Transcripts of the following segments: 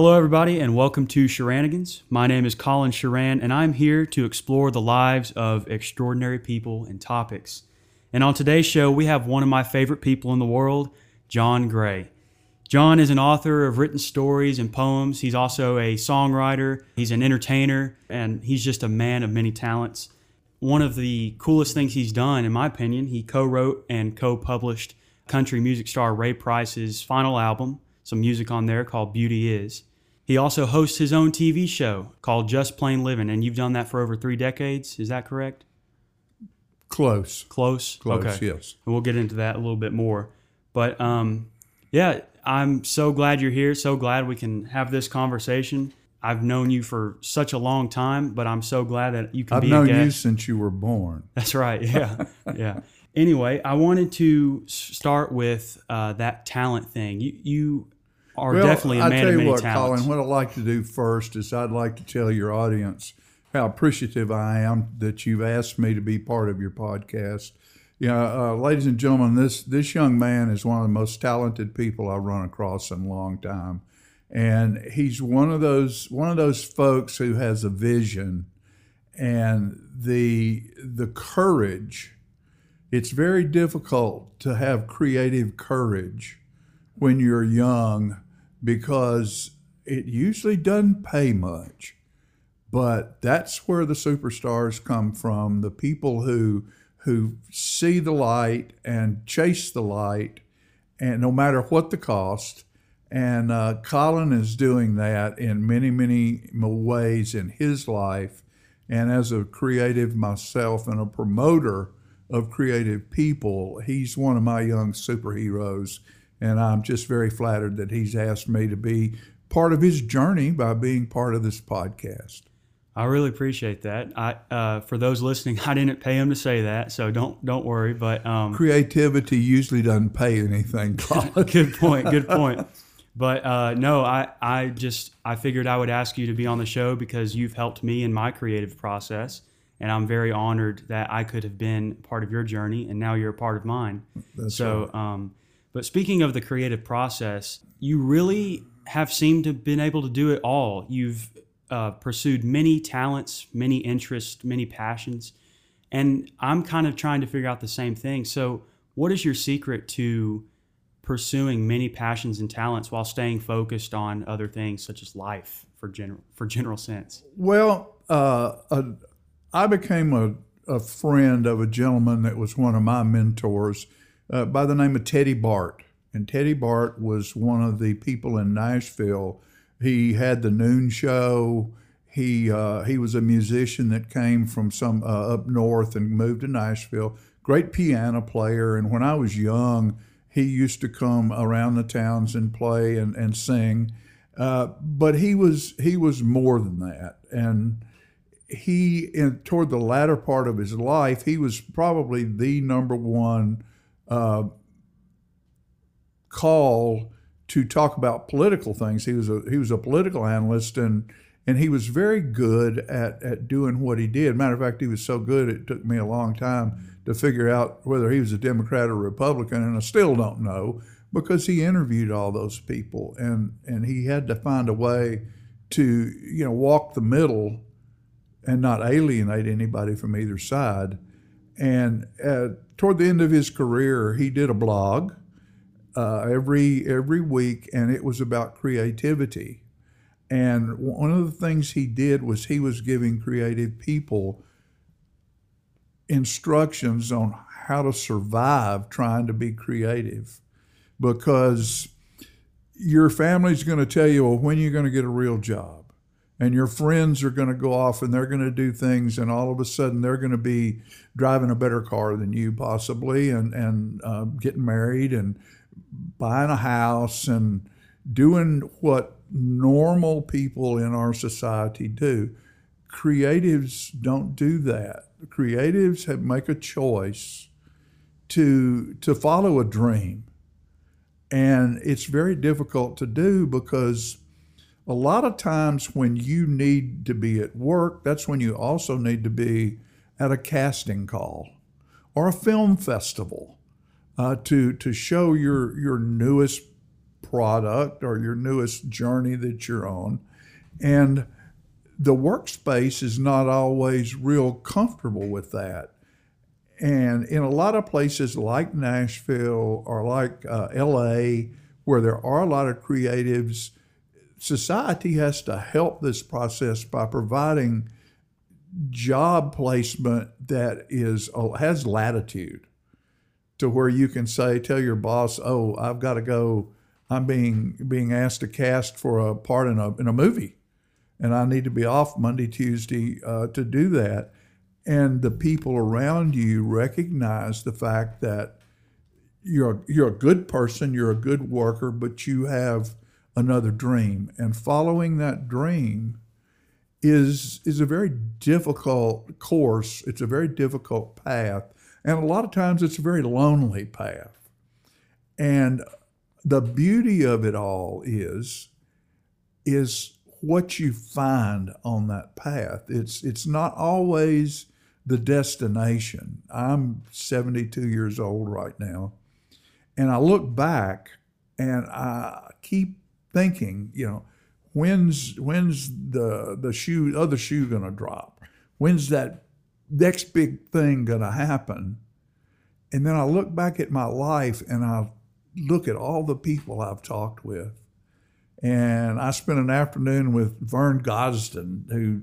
Hello, everybody, and welcome to Sharanigans. My name is Colin Sharan, and I'm here to explore the lives of extraordinary people and topics. And on today's show, we have one of my favorite people in the world, Jon Gray. John is an author of written stories and poems. He's also a songwriter, he's an entertainer, and he's just a man of many talents. One of the coolest things he's done, in my opinion, he co wrote and co published country music star Ray Price's final album, some music on there called Beauty Is. He also hosts his own TV show called Just Plain Living, and you've done that for over three decades. Is that correct? Close. Close. Close, Okay. yes. And we'll get into that a little bit more. But um, yeah, I'm so glad you're here. So glad we can have this conversation. I've known you for such a long time, but I'm so glad that you can I've be known a guest. you since you were born. That's right. Yeah. yeah. Anyway, I wanted to start with uh, that talent thing. You you are Well, definitely a I man tell of you what, talents. Colin, what I'd like to do first is I'd like to tell your audience how appreciative I am that you've asked me to be part of your podcast. Know, uh, ladies and gentlemen, this this young man is one of the most talented people I've run across in a long time, and he's one of those one of those folks who has a vision and the the courage. It's very difficult to have creative courage when you're young because it usually doesn't pay much. But that's where the superstars come from, the people who who see the light and chase the light and no matter what the cost. And uh, Colin is doing that in many, many ways in his life. And as a creative myself and a promoter of creative people, he's one of my young superheroes. And I'm just very flattered that he's asked me to be part of his journey by being part of this podcast. I really appreciate that. I uh, for those listening, I didn't pay him to say that, so don't don't worry. But um, Creativity usually doesn't pay anything, good point. Good point. But uh, no, I, I just I figured I would ask you to be on the show because you've helped me in my creative process, and I'm very honored that I could have been part of your journey, and now you're a part of mine. That's so, um, but speaking of the creative process, you really have seemed to have been able to do it all. You've uh, pursued many talents, many interests, many passions, and I'm kind of trying to figure out the same thing. So, what is your secret to pursuing many passions and talents while staying focused on other things such as life for general for general sense? Well, uh, uh, I became a, a friend of a gentleman that was one of my mentors uh, by the name of Teddy Bart. And Teddy Bart was one of the people in Nashville. He had the noon show. He uh, he was a musician that came from some uh, up north and moved to Nashville. Great piano player. And when I was young, he used to come around the towns and play and, and sing. Uh, but he was he was more than that. And he in toward the latter part of his life, he was probably the number one uh, call to talk about political things. He was a he was a political analyst and and he was very good at, at doing what he did. Matter of fact, he was so good it took me a long time to figure out whether he was a Democrat or Republican, and I still don't know because he interviewed all those people and and he had to find a way to you know walk the middle and not alienate anybody from either side. And uh, toward the end of his career, he did a blog uh, every every week, and it was about creativity. And one of the things he did was he was giving creative people instructions on how to survive trying to be creative, because your family's going to tell you, well, when you're going to get a real job and your friends are going to go off and they're going to do things and all of a sudden they're going to be driving a better car than you possibly and and uh, getting married and buying a house and doing what normal people in our society do. Creatives don't do that. Creatives have make a choice to to follow a dream. And it's very difficult to do because a lot of times when you need to be at work, that's when you also need to be at a casting call or a film festival uh, to to show your your newest product or your newest journey that you're on. And the workspace is not always real comfortable with that. And in a lot of places like Nashville or like uh, LA, where there are a lot of creatives, society has to help this process by providing job placement that is uh, has latitude to where you can say tell your boss oh i've got to go. I'm being being asked to cast for a part in a in a movie and i need to be off monday tuesday uh, to do that. And the people around you recognize the fact that you're you're a good person you're a good worker but you have another dream and following that dream is is a very difficult course. It's a very difficult path, and a lot of times it's a very lonely path. And the beauty of it all is is what you find on that path. It's it's not always the destination. I'm 72 years old right now, and I look back and I keep thinking, you know, when's when's the the shoe other shoe going to drop? When's that next big thing going to happen? And then I look back at my life and I look at all the people I've talked with. And I spent an afternoon with Vern Gosdin, who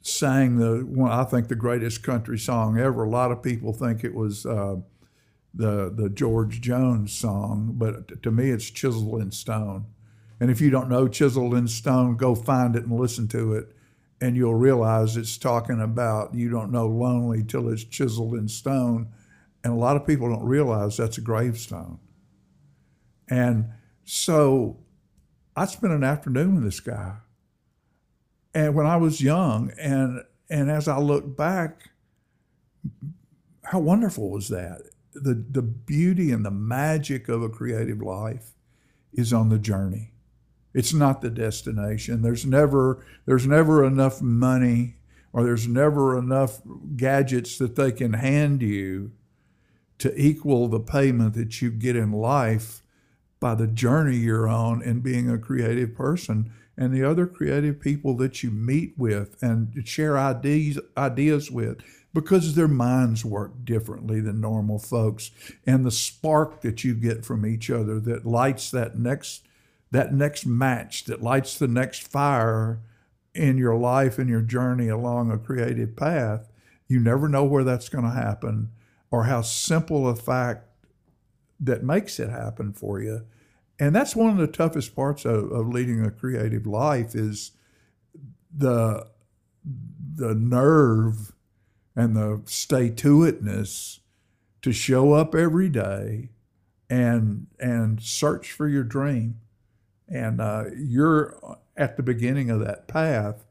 sang the one I think the greatest country song ever. A lot of people think it was uh, the the George Jones song, but to me it's Chiseled in Stone. And if you don't know Chiseled in Stone, go find it and listen to it. And you'll realize it's talking about you don't know lonely till it's chiseled in stone. And a lot of people don't realize that's a gravestone. And so I spent an afternoon with this guy. And when I was young, and and as I look back, how wonderful was that? The the beauty and the magic of a creative life is on the journey. It's not the destination. There's never there's never enough money or there's never enough gadgets that they can hand you to equal the payment that you get in life by the journey you're on and being a creative person and the other creative people that you meet with and share ideas ideas with because their minds work differently than normal folks and the spark that you get from each other that lights that next that next match that lights the next fire in your life and your journey along a creative path, you never know where that's going to happen or how simple a fact that makes it happen for you. And that's one of the toughest parts of, of leading a creative life is the the nerve and the stay to itness to show up every day and and search for your dream and uh, you're at the beginning of that path.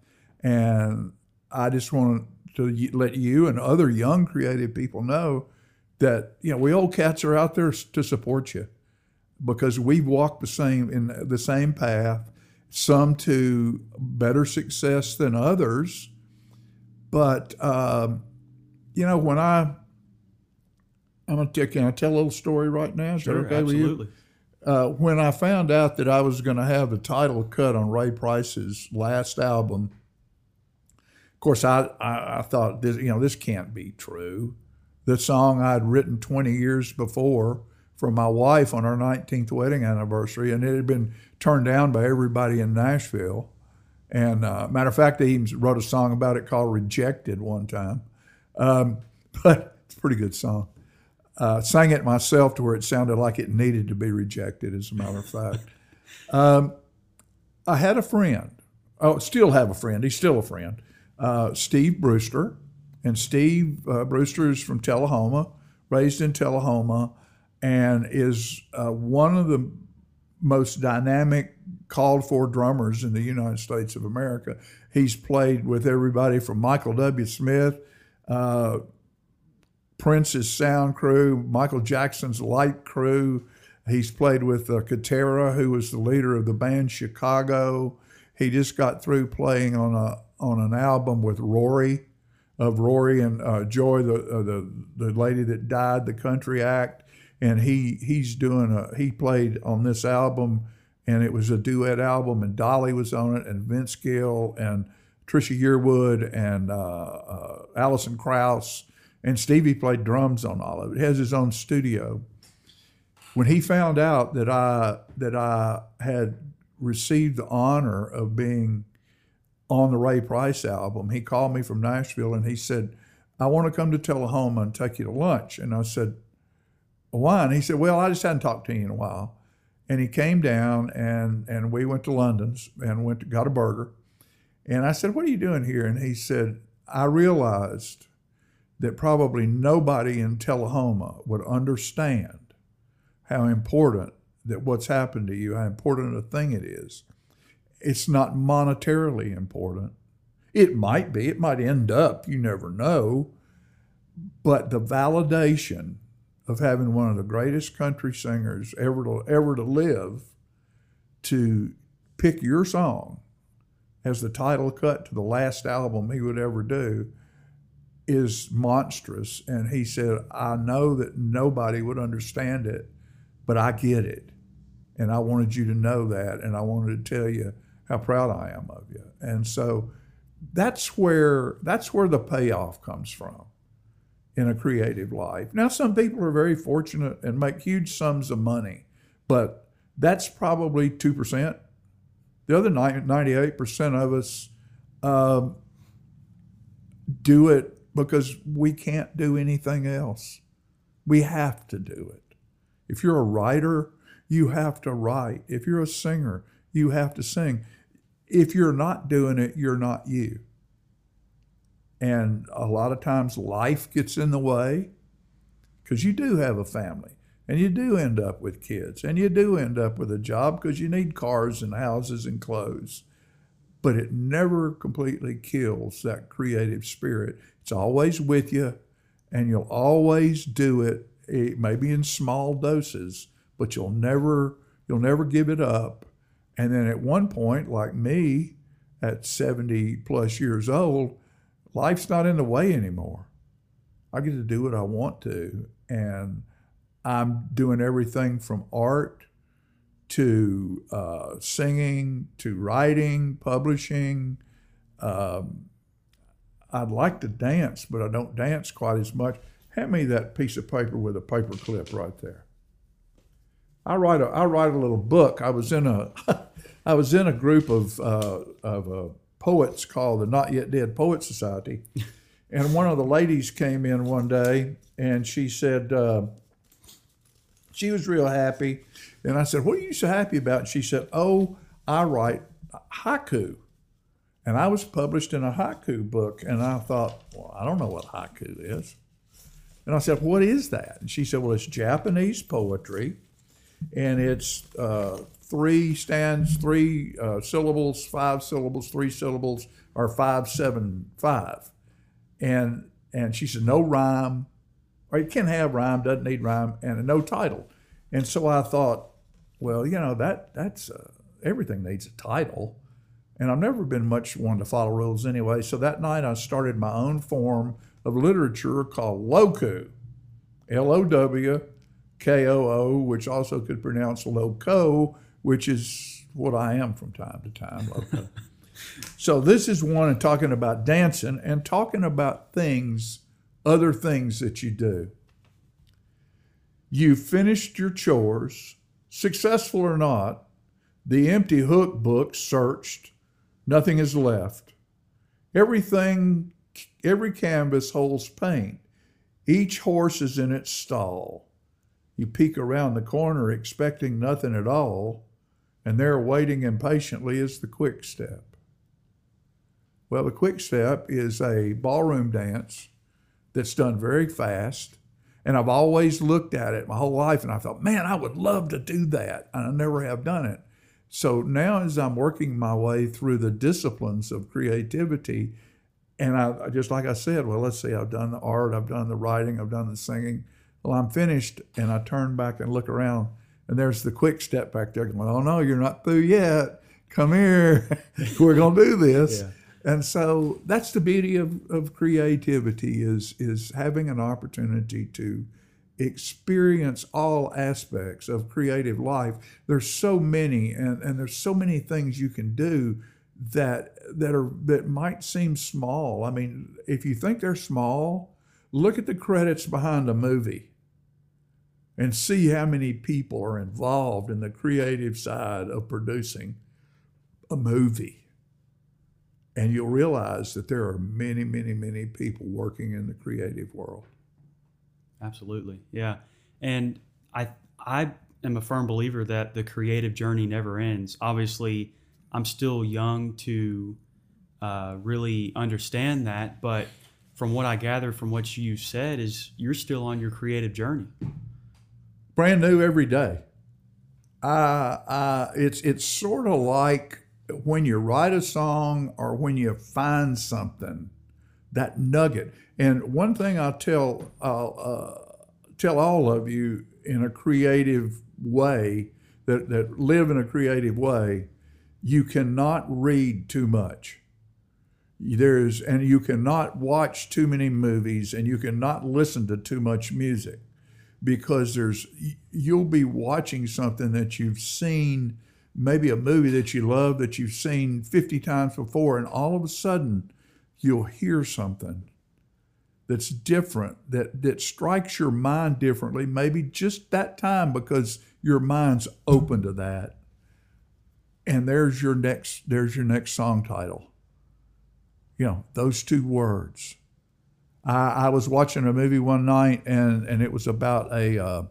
And I just want to let you and other young creative people know that you know we old cats are out there to support you because we've walked the same in the same path. Some to better success than others, but um, you know when I I'm gonna tell, can I tell a little story right now? Is sure, that okay absolutely. with you? Uh, when I found out that I was going to have the title cut on Ray Price's last album, of course, I, I, I, thought this, you know, this can't be true. The song I'd written 20 years before for my wife on our 19th wedding anniversary, and it had been turned down by everybody in Nashville. And uh, matter of fact, they even wrote a song about it called "Rejected" one time. Um, but it's a pretty good song uh, sang it myself to where it sounded like it needed to be rejected, as a matter of fact. Um, I had a friend, oh, still have a friend, he's still a friend, uh, Steve Brewster. And Steve uh, Brewster is from Tullahoma, raised in Tullahoma, and is uh, one of the most dynamic called for drummers in the United States of America. He's played with everybody from Michael W. Smith, uh, Prince's sound crew, Michael Jackson's light crew. He's played with uh, Cetera, who was the leader of the band Chicago. He just got through playing on a on an album with Rory, of Rory and uh, Joey, the, uh, the the lady that died, the country act. and he he's doing a he played on this album, and it was a duet album, and Dolly was on it, and Vince Gill and Trisha Yearwood and uh, uh, Alison Krauss, and Stevie played drums on all of it. He has his own studio. When he found out that I that I had received the honor of being on the Ray Price album, he called me from Nashville and he said, I want to come to Tullahoma and take you to lunch. And I said, Why? And he said, Well, I just hadn't talked to you in a while. And he came down and, and we went to London's and went to, got a burger. And I said, What are you doing here? And he said, I realized that probably nobody in Tullahoma would understand how important that what's happened to you, how important a thing it is. It's not monetarily important. It might be, it might end up, you never know. But the validation of having one of the greatest country singers ever to, ever to live to pick your song as the title cut to the last album he would ever do is monstrous. And he said, I know that nobody would understand it, but I get it. And I wanted you to know that. And I wanted to tell you how proud I am of you. And so that's where that's where the payoff comes from in a creative life. Now some people are very fortunate and make huge sums of money, but that's probably 2%. The other 98% of us um, do it because we can't do anything else. We have to do it. If you're a writer, you have to write. If you're a singer, you have to sing. If you're not doing it, you're not you. And a lot of times life gets in the way because you do have a family and you do end up with kids and you do end up with a job because you need cars and houses and clothes. But it never completely kills that creative spirit. It's always with you and you'll always do it, eh, maybe in small doses, but you'll never you'll never give it up. And then at one point, like me, at 70 plus years old, life's not in the way anymore. I get to do what I want to. And I'm doing everything from art to uh, singing to writing, publishing. Um, I'd like to dance, but I don't dance quite as much. Hand me that piece of paper with a paper clip right there. I write a I write a little book. I was in a I was in a group of uh, of uh, poets called the Not Yet Dead Poet Society, and one of the ladies came in one day and she said, uh, she was real happy. And I said, What are you so happy about? And she said, Oh, I write haiku. And I was published in a haiku book. And I thought, Well, I don't know what haiku is. And I said, What is that? And she said, Well, it's Japanese poetry. And it's uh, three stands, three uh, syllables, five syllables, three syllables, or five, seven, five. And, and she said, No rhyme, or it can have rhyme, doesn't need rhyme, and no title. And so I thought, well, you know, that that's uh, everything needs a title. And I've never been much one to follow rules anyway. So that night I started my own form of literature called Low-Koo, L O W K O O, which also could pronounce loco, which is what I am from time to time. So this is one talking about dancing and talking about things other things that you do. You finished your chores, successful or not, the empty hook book searched, nothing is left. Everything, every canvas holds paint. Each horse is in its stall. You peek around the corner expecting nothing at all, and there waiting impatiently is the quick step. Well, the quick step is a ballroom dance that's done very fast. And I've always looked at it my whole life and I thought, man, I would love to do that. And I never have done it. So now, as I'm working my way through the disciplines of creativity, and I just like I said, well, let's see, I've done the art, I've done the writing, I've done the singing. Well, I'm finished, and I turn back and look around, and there's the quick step back there going, oh no, you're not through yet. Come here, we're gonna do this. Yeah. And so that's the beauty of, of creativity is is having an opportunity to experience all aspects of creative life. There's so many, and, and there's so many things you can do that that are that might seem small. I mean, if you think they're small, look at the credits behind a movie and see how many people are involved in the creative side of producing a movie. And you'll realize that there are many, many, many people working in the creative world. Absolutely. Yeah. And I I am a firm believer that the creative journey never ends. Obviously, I'm still young to uh, really understand that, but from what I gather from what you said is you're still on your creative journey. Brand new every day. Uh, uh, it's it's sort of like when you write a song or when you find something, that nugget. And one thing I'll tell I'll uh, tell all of you in a creative way that, that live in a creative way, you cannot read too much. There's and you cannot watch too many movies and you cannot listen to too much music because there's you'll be watching something that you've seen maybe a movie that you love that you've seen 50 times before and all of a sudden you'll hear something that's different that that strikes your mind differently maybe just that time because your mind's open to that. And there's your next there's your next song title. You know those two words. I, I was watching a movie one night and and it was about a uh,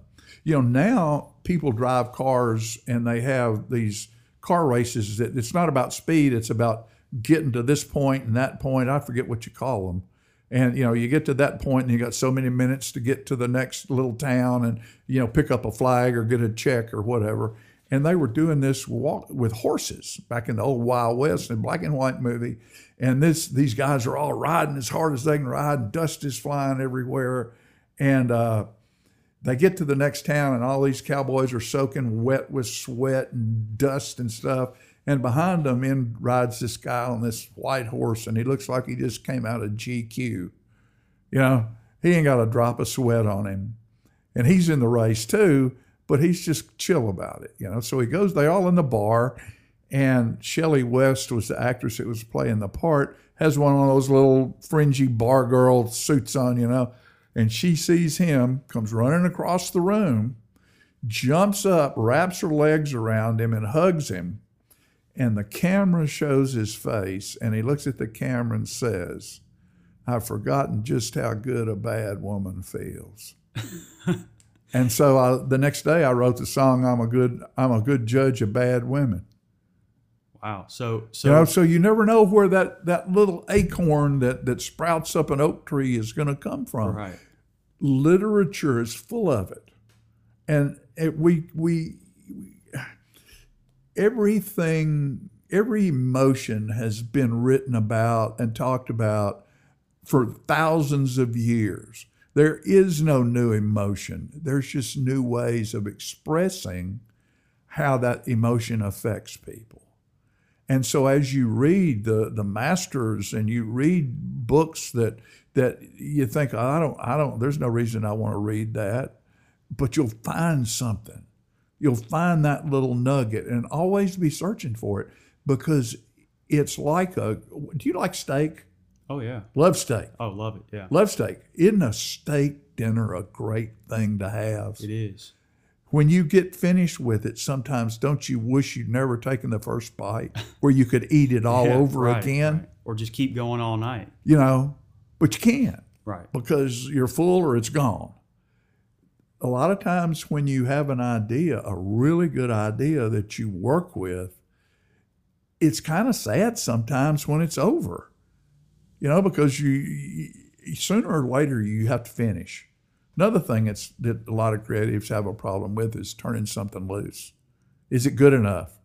you know now people drive cars and they have these car races that it's not about speed it's about getting to this point and that point i forget what you call them and you know you get to that point and you got so many minutes to get to the next little town and you know pick up a flag or get a check or whatever. And they were doing this walk with horses back in the old wild west in black and white movie. And this these guys are all riding as hard as they can ride. Dust is flying everywhere. And uh, they get to the next town and all these cowboys are soaking wet with sweat and dust and stuff and behind them in rides this guy on this white horse, and he looks like he just came out of GQ. You know, he ain't got a drop of sweat on him. And he's in the race too, but he's just chill about it, you know. So he goes, they all in the bar, and Shelley West was the actress that was playing the part, has one of those little fringy bar girl suits on, you know. And she sees him, comes running across the room, jumps up, wraps her legs around him, and hugs him and the camera shows his face, and he looks at the camera and says, I've forgotten just how good a bad woman feels. and so I, the next day I wrote the song I'm a good I'm a good judge of bad women. Wow. So so you know, so you never know where that, that little acorn that, that sprouts up an oak tree is going to come from. Right. Literature is full of it. And it, we we everything, every emotion has been written about and talked about for thousands of years. There is no new emotion. There's just new ways of expressing how that emotion affects people. And so as you read the, the masters and you read books that that you think, I don't, I don't, there's no reason I want to read that, but you'll find something you'll find that little nugget and always be searching for it because it's like a do you like steak? Oh yeah. Love steak. Oh love it. Yeah. Love steak. Isn't a steak dinner a great thing to have? It is. When you get finished with it sometimes don't you wish you'd never taken the first bite where you could eat it all Yeah, over right, again? right. or just keep going all night. You know but you can't right. because you're full or it's gone a lot of times when you have an idea, a really good idea that you work with, it's kind of sad sometimes when it's over, you know, because you, you sooner or later you have to finish. Another thing that's, that a lot of creatives have a problem with is turning something loose. Is it good enough?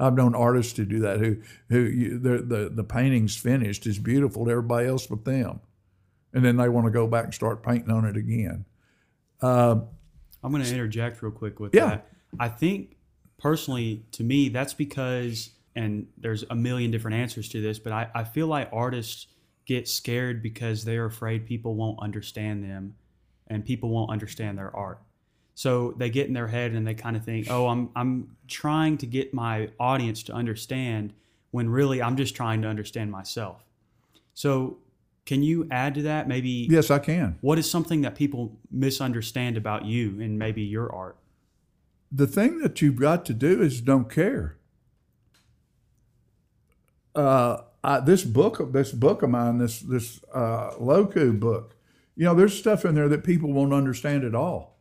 I've known artists to do that who who you, the, the painting's finished is beautiful to everybody else but them, and then they want to go back and start painting on it again. Uh, I'm going to interject real quick with Yeah. that. I think personally, to me, that's because, and there's a million different answers to this, but I, I feel like artists get scared because they're afraid people won't understand them and people won't understand their art. So they get in their head and they kind of think, "Oh, I'm I'm trying to get my audience to understand," when really I'm just trying to understand myself. So, can you add to that? Maybe Yes, I can. what is something that people misunderstand about you and maybe your art? the thing that you've got to do is don't care. Uh, I, this book, this book of mine, this this uh, Low-Koo book, you know, there's stuff in there that people won't understand at all.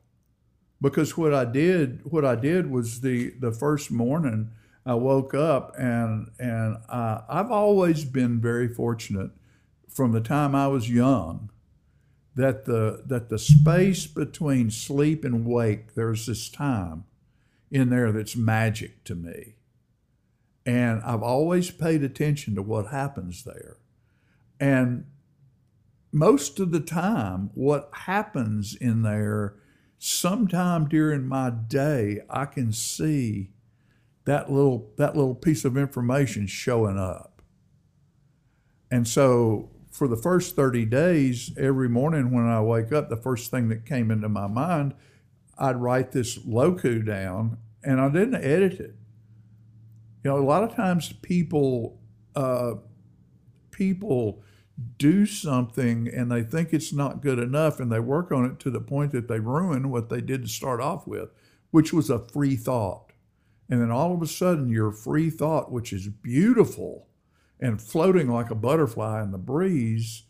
Because what I did, what I did was the the first morning I woke up and and uh, I've always been very fortunate from the time I was young that the that the space between sleep and wake there's this time in there that's magic to me. And I've always paid attention to what happens there. And most of the time, what happens in there, sometime during my day, I can see that little that little piece of information showing up. And so for the first 30 days, every morning when I wake up, the first thing that came into my mind I'd write this low-koo down and I didn't edit it. You know, a lot of times people uh, people do something and they think it's not good enough and they work on it to the point that they ruin what they did to start off with, which was a free thought. And then all of a sudden, your free thought, which is beautiful and floating like a butterfly in the breeze,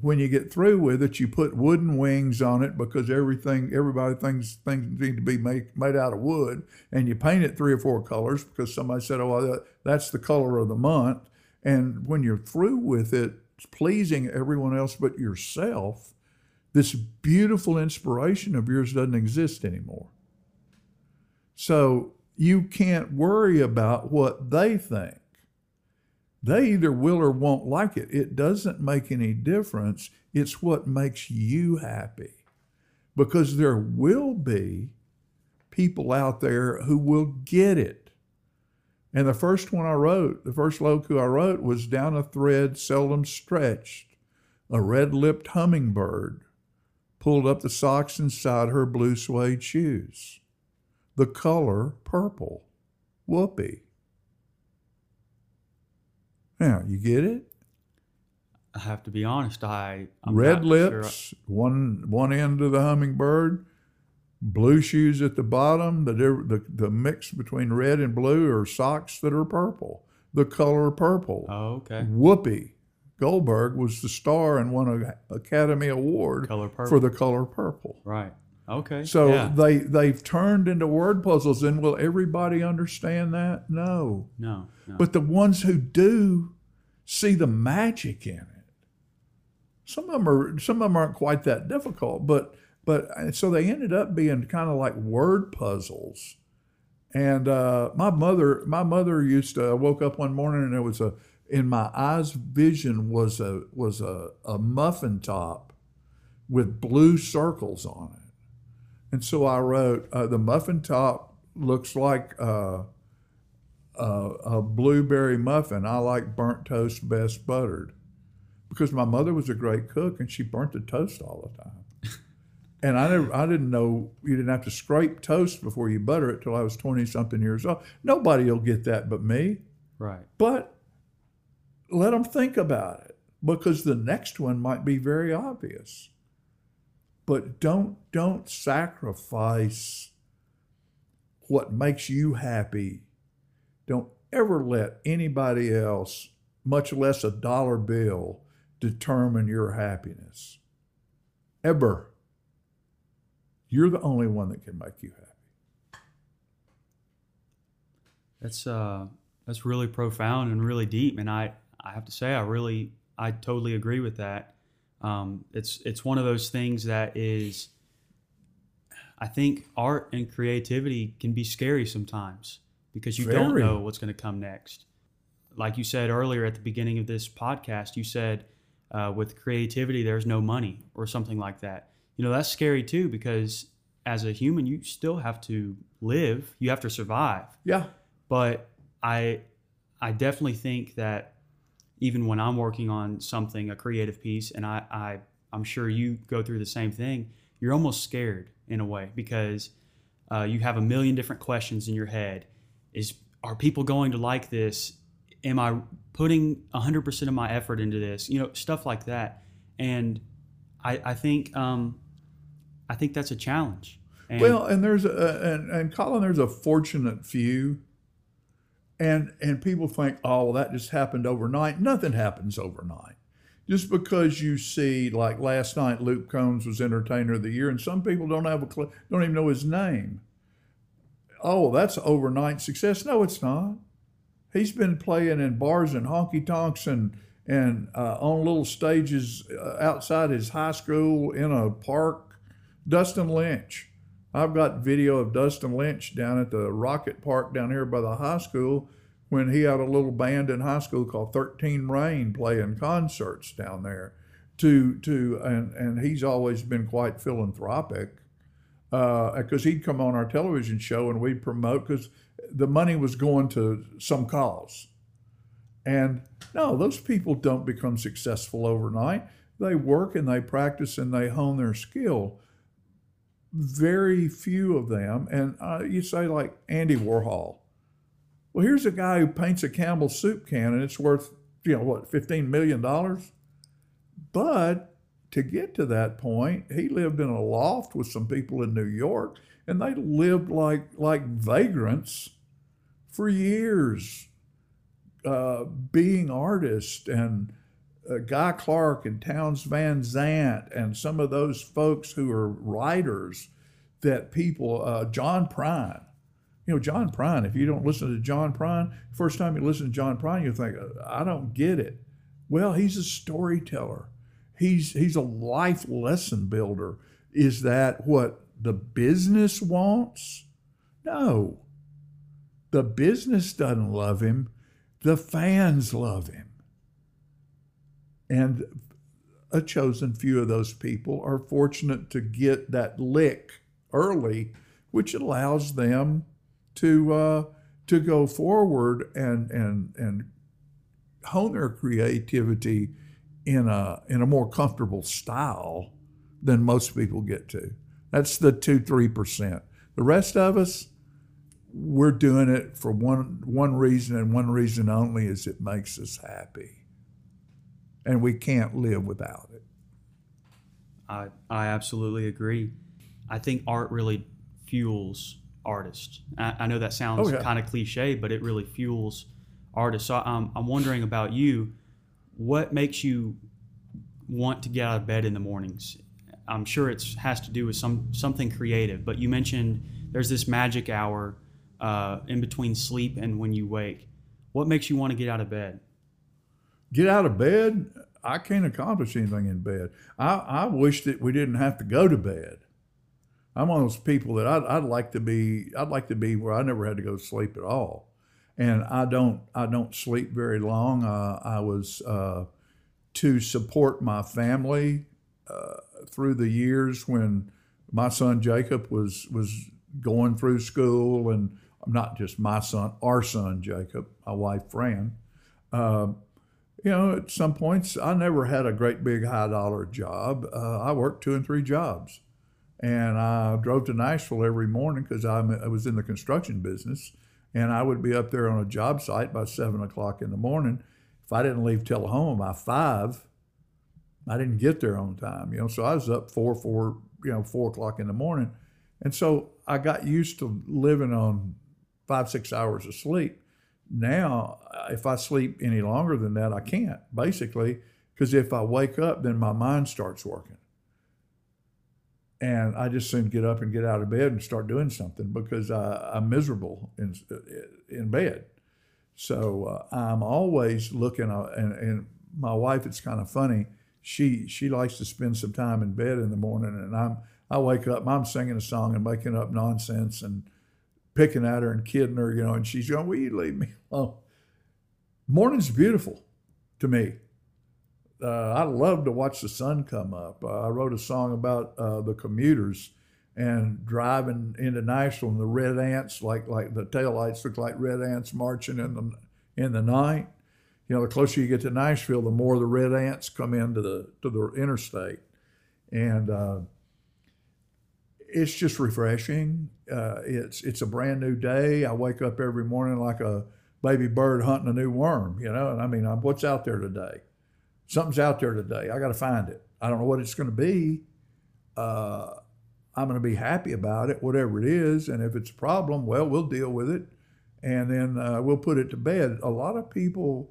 when you get through with it, you put wooden wings on it because everything, everybody thinks things need to be made, made out of wood, and you paint it three or four colors because somebody said, "Oh, well, that's the color of the month." And when you're through with it, pleasing everyone else but yourself, this beautiful inspiration of yours doesn't exist anymore. So you can't worry about what they think. They either will or won't like it. It doesn't make any difference. It's what makes you happy. Because there will be people out there who will get it. And the first one I wrote, the first low-koo I wrote was down a thread seldom stretched. A red lipped hummingbird pulled up the socks inside her blue suede shoes. The color purple. Whoopee. Now, you get it? I have to be honest. I I'm Red not sure- lips, one one end of the hummingbird, blue shoes at the bottom. The, the the mix between red and blue are socks that are purple. The color purple. Oh, okay. Whoopi Goldberg was the star and won an Academy Award for the color purple. right. Okay. So yeah. they they've turned into word puzzles, and will everybody understand that? No. no, no. But the ones who do see the magic in it. Some of them are some of them aren't quite that difficult, but but so they ended up being kind of like word puzzles. And uh, my mother my mother used to I woke up one morning and there was a in my eyes vision was a was a, a muffin top with blue circles on it. And so I wrote uh, the muffin top looks like uh, uh, a blueberry muffin. I like burnt toast best buttered because my mother was a great cook and she burnt the toast all the time. and I never, I didn't know you didn't have to scrape toast before you butter it till I was twenty something years old. Nobody will get that but me. right. But let them think about it because the next one might be very obvious. But don't don't sacrifice what makes you happy. Don't ever let anybody else, much less a dollar bill, determine your happiness. Ever. You're the only one that can make you happy. That's uh that's really profound and really deep, and I I have to say I really I totally agree with that. Um, it's it's one of those things that is I think art and creativity can be scary sometimes because you don't know what's going to come next. Like you said earlier at the beginning of this podcast, you said uh, with creativity there's no money or something like that. You know that's scary too because as a human you still have to live, you have to survive Yeah. but I I definitely think that even when I'm working on something, a creative piece, and I, I I'm sure you go through the same thing, you're almost scared in a way because uh, you have a million different questions in your head. Is are people going to like this? Am I putting 100% of my effort into this? You know, stuff like that. And I, I think um, I think that's a challenge. And well, and there's a and, and Colin, there's a fortunate few. And and people think, oh, well, that just happened overnight. Nothing happens overnight. Just because you see, like last night, Luke Combs was Entertainer of the Year, and some people don't have a clue, don't even know his name. Oh, that's overnight success. No, it's not. He's been playing in bars and honky tonks and and uh, on little stages uh, outside his high school in a park. Dustin Lynch. I've got video of Dustin Lynch down at the Rocket Park down here by the high school when he had a little band in high school called 13 Rain playing concerts down there. To to and and he's always been quite philanthropic because uh, he'd come on our television show and we'd promote because the money was going to some cause. And no, those people don't become successful overnight. They work and they practice and they hone their skill. Very few of them, and uh, you say like Andy Warhol. Well, here's a guy who paints a Campbell soup can and it's worth, you know, what, $15 million? But to get to that point, he lived in a loft with some people in New York and they lived like, like vagrants for years uh, being artists and uh, Guy Clark and Townes Van Zandt and some of those folks who are writers that people, uh, John Prine. You know, John Prine, if you don't listen to John Prine, first time you listen to John Prine, you think, I don't get it. Well, he's a storyteller. He's, he's a life lesson builder. Is that what the business wants? No. The business doesn't love him. The fans love him. And a chosen few of those people are fortunate to get that lick early, which allows them to uh, to go forward and and and hone their creativity in a in a more comfortable style than most people get to. That's the two three percent. The rest of us, we're doing it for one one reason and one reason only is it makes us happy. And we can't live without it. I I absolutely agree. I think art really fuels artists. I, I know that sounds oh, yeah. kind of cliche, but it really fuels artists. So I'm I'm wondering about you. What makes you want to get out of bed in the mornings? I'm sure it has to do with some something creative. But you mentioned there's this magic hour uh, in between sleep and when you wake. What makes you want to get out of bed? Get out of bed? I can't accomplish anything in bed. I, I wish that we didn't have to go to bed. I'm one of those people that I'd, I'd like to be. I'd like to be where I never had to go to sleep at all, and I don't. I don't sleep very long. Uh, I was uh, to support my family uh, through the years when my son Jacob was was going through school and not just my son, our son Jacob, my wife Fran. Uh, you know, at some points, I never had a great big high dollar job. Uh, I worked two and three jobs. And I drove to Nashville every morning because I was in the construction business. And I would be up there on a job site by seven o'clock in the morning. If I didn't leave till home by five, I didn't get there on time, you know. So I was up four, four, you know, four o'clock in the morning. And so I got used to living on five, six hours of sleep. Now, if I sleep any longer than that, I can't basically, because if I wake up, then my mind starts working. And I just soon get up and get out of bed and start doing something because I, am miserable in, in bed. So uh, I'm always looking, uh, and, and my wife, it's kind of funny. She she likes to spend some time in bed in the morning, and I'm I wake up, I'm singing a song and making up nonsense and picking at her and kidding her, you know, and she's going, Will you leave me alone? Morning's beautiful to me. Uh, I love to watch the sun come up. Uh, I wrote a song about uh, the commuters and driving into Nashville and the red ants, like like the taillights look like red ants marching in the in the night. You know, the closer you get to Nashville, the more the red ants come into the to the interstate. And uh, it's just refreshing. Uh, it's it's a brand new day. I wake up every morning like a baby bird hunting a new worm, you know. And I mean, I'm, what's out there today? Something's out there today. I got to find it. I don't know what it's going to be. Uh, I'm going to be happy about it, whatever it is. And if it's a problem, well, we'll deal with it, and then uh, we'll put it to bed. A lot of people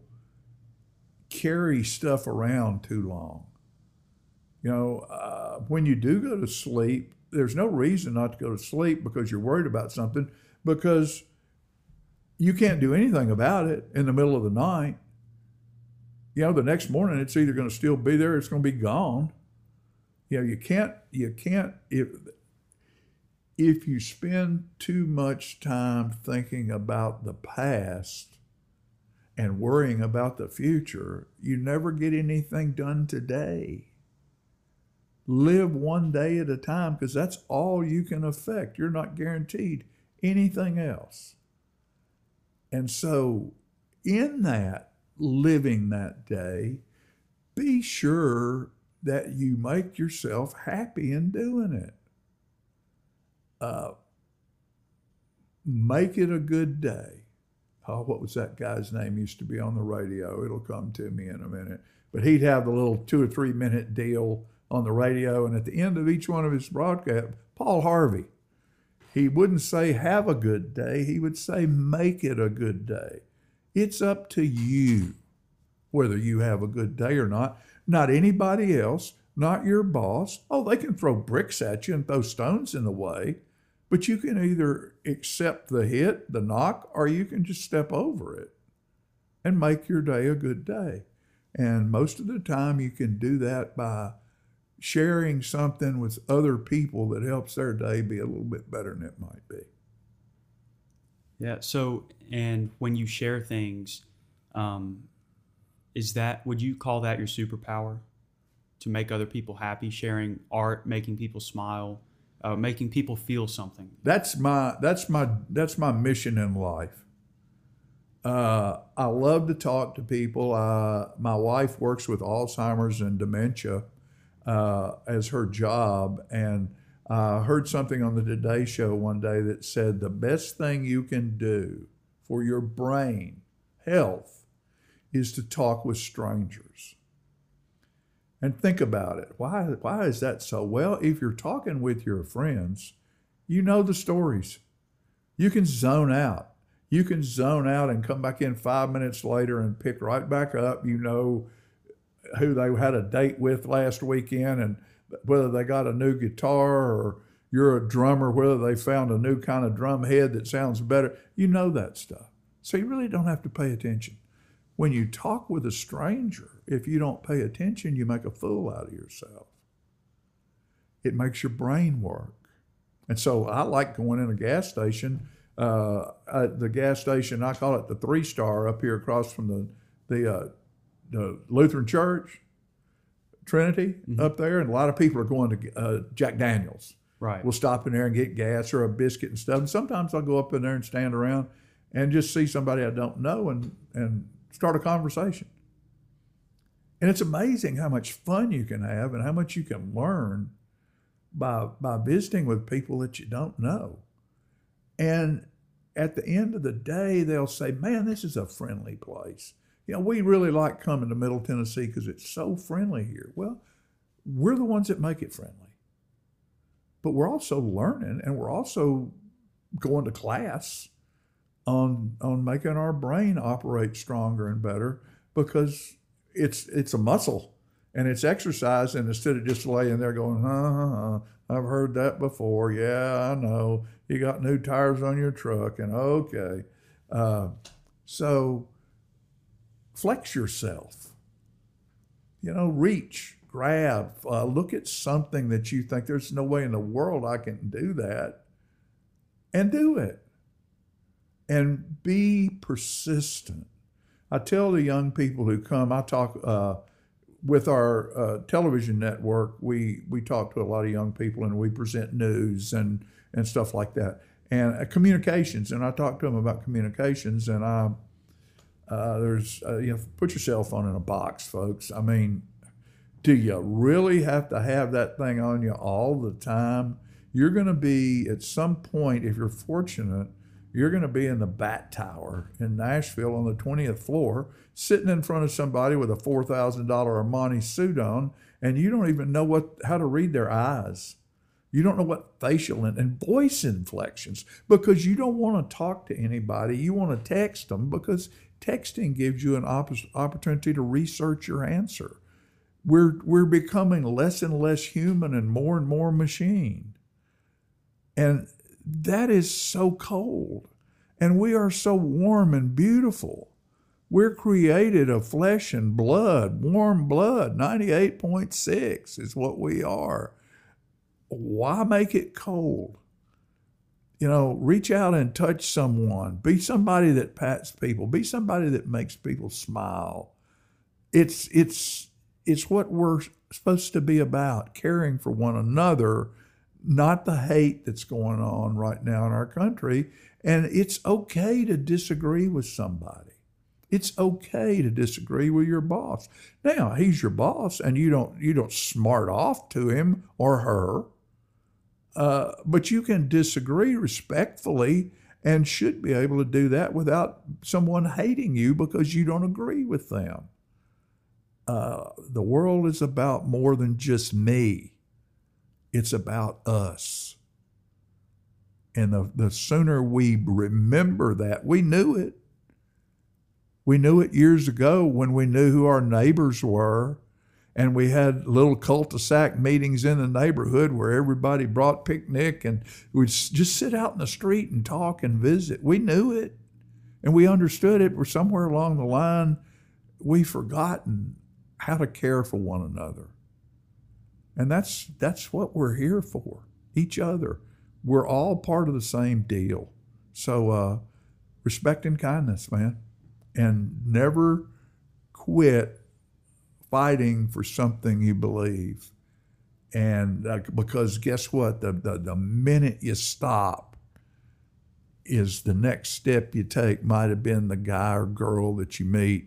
carry stuff around too long. You know, uh, when you do go to sleep, there's no reason not to go to sleep because you're worried about something because you can't do anything about it in the middle of the night. You know, the next morning it's either going to still be there, it's going to be gone. You know, you can't, you can't, if, if you spend too much time thinking about the past and worrying about the future, you never get anything done today. Live one day at a time because that's all you can affect. You're not guaranteed anything else. And so, in that living that day, be sure that you make yourself happy in doing it. Uh, make it a good day. Oh, what was that guy's name? Used to be on the radio. It'll come to me in a minute. But he'd have the little two or three minute deal on the radio, and at the end of each one of his broadcasts, Paul Harvey, he wouldn't say have a good day. He would say make it a good day. It's up to you whether you have a good day or not. Not anybody else, not your boss. Oh, they can throw bricks at you and throw stones in the way, but you can either accept the hit, the knock, or you can just step over it and make your day a good day. And most of the time, you can do that by sharing something with other people that helps their day be a little bit better than it might be. Yeah. So, and when you share things, um, is that would you call that your superpower? To make other people happy, sharing art, making people smile, uh, making people feel something. That's my that's my that's my mission in life. Uh, I love to talk to people. Uh, my wife works with Alzheimer's and dementia, uh, as her job. And I heard something on the Today Show one day that said the best thing you can do for your brain health is to talk with strangers. And think about it. Why, why is that so? Well, if you're talking with your friends, you know the stories. You can zone out. You can zone out and come back in five minutes later and pick right back up. You know who they had a date with last weekend and whether they got a new guitar or you're a drummer, whether they found a new kind of drum head that sounds better. You know that stuff. So you really don't have to pay attention. When you talk with a stranger, if you don't pay attention, you make a fool out of yourself. It makes your brain work. And so I like going in a gas station. Uh, the gas station, I call it the three star up here across from the, the uh, the Lutheran Church, Trinity mm-hmm. up there, and a lot of people are going to uh, Jack Daniels. Right. We'll stop in there and get gas or a biscuit and stuff. And sometimes I'll go up in there and stand around and just see somebody I don't know and and start a conversation. And it's amazing how much fun you can have and how much you can learn by by visiting with people that you don't know. And at the end of the day, they'll say, "Man, this is a friendly place." You know, we really like coming to Middle Tennessee because it's so friendly here. Well, we're the ones that make it friendly. But we're also learning and we're also going to class on on making our brain operate stronger and better because it's it's a muscle and it's exercise and instead of just laying there going, huh, I've heard that before. Yeah, I know. You got new tires on your truck and okay. Uh, so flex yourself. You know, reach, grab, uh, look at something that you think there's no way in the world I can do that, and do it. And be persistent. I tell the young people who come, I talk uh, with our uh, television network. We we talk to a lot of young people, and we present news and and stuff like that, and uh, communications. And I talk to them about communications, and I uh, there's, uh, you know, put your cell phone in a box, folks. I mean, do you really have to have that thing on you all the time? you're going to be at some point, if you're fortunate, you're going to be in the Bat Tower in Nashville on the 20th floor, sitting in front of somebody with a $4,000 Armani suit on, and you don't even know what how to read their eyes. You don't know what facial and, and voice inflections because you don't want to talk to anybody. You want to text them because texting gives you an opp- opportunity to research your answer. We're, we're becoming less and less human and more and more machine. And that is so cold. And we are so warm and beautiful. We're created of flesh and blood, warm blood. 98.6 is what we are. Why make it cold? You know, reach out and touch someone. Be somebody that pats people. Be somebody that makes people smile. It's it's it's what we're supposed to be about, caring for one another not the hate that's going on right now in our country. And it's okay to disagree with somebody. It's okay to disagree with your boss. Now, he's your boss and you don't you don't smart off to him or her. Uh, but you can disagree respectfully and should be able to do that without someone hating you because you don't agree with them. Uh, the world is about more than just me. It's about us. And the, the sooner we remember that, we knew it. We knew it years ago when we knew who our neighbors were. And we had little cul-de-sac meetings in the neighborhood where everybody brought picnic and we'd just sit out in the street and talk and visit. We knew it and we understood it. We're somewhere along the line, we've forgotten how to care for one another. And that's that's what we're here for. Each other. We're all part of the same deal. So uh, respect and kindness, man. And never quit fighting for something you believe. And uh, because guess what? The, the, the minute you stop, is the next step you take might have been the guy or girl that you meet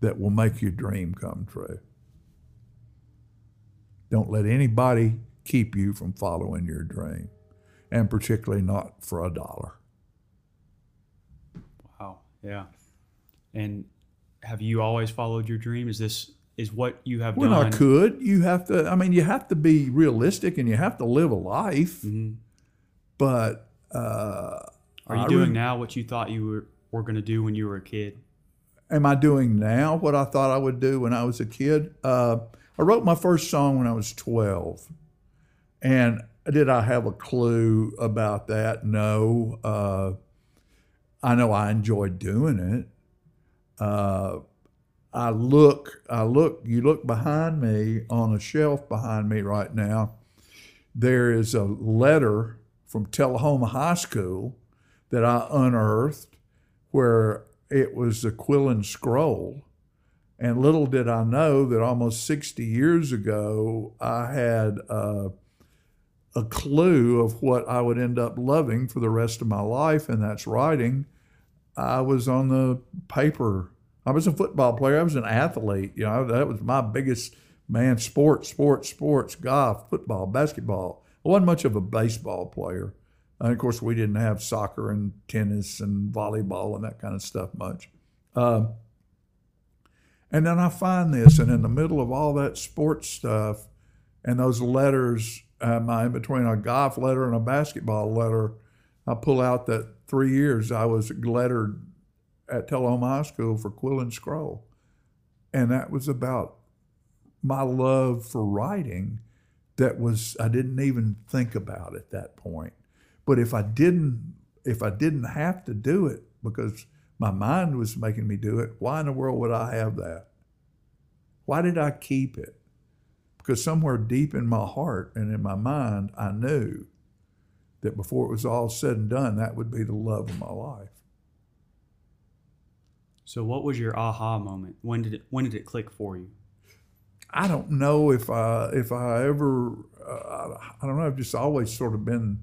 that will make your dream come true. Don't let anybody keep you from following your dream, and particularly not for a dollar. Wow. Yeah. And have you always followed your dream? Is this is what you have when done? I could, you have to. I mean, you have to be realistic and you have to live a life. Mm-hmm. But uh, are you I doing re- now what you thought you were, were going to do when you were a kid? am I doing now what I thought I would do when I was a kid? Uh, I wrote my first song when I was 12. And did I have a clue about that? No. Uh, I know I enjoyed doing it. I look, I look, you look behind me on a shelf behind me right now. There is a letter from Tullahoma High School that I unearthed where it was the Quill and Scroll. And little did I know that almost 60 years ago, I had uh, a clue of what I would end up loving for the rest of my life, and that's writing. I was on the paper. I was a football player. I was an athlete. You know, that was my biggest man sports, sports, sports, golf, football, basketball. I wasn't much of a baseball player. And of course, we didn't have soccer and tennis and volleyball and that kind of stuff much. Uh, and then I find this, and in the middle of all that sports stuff and those letters, um, in between a golf letter and a basketball letter, I pull out that three years I was lettered at Tullahoma High School for Quill and Scroll. And that was about my love for writing that was I didn't even think about at that point. But if I didn't if I didn't have to do it because my mind was making me do it, why in the world would I have that? Why did I keep it? Because somewhere deep in my heart and in my mind, I knew that before it was all said and done, that would be the love of my life. So, what was your aha moment? When did it When did it click for you? I don't know if I if I ever uh, I don't know. I've just always sort of been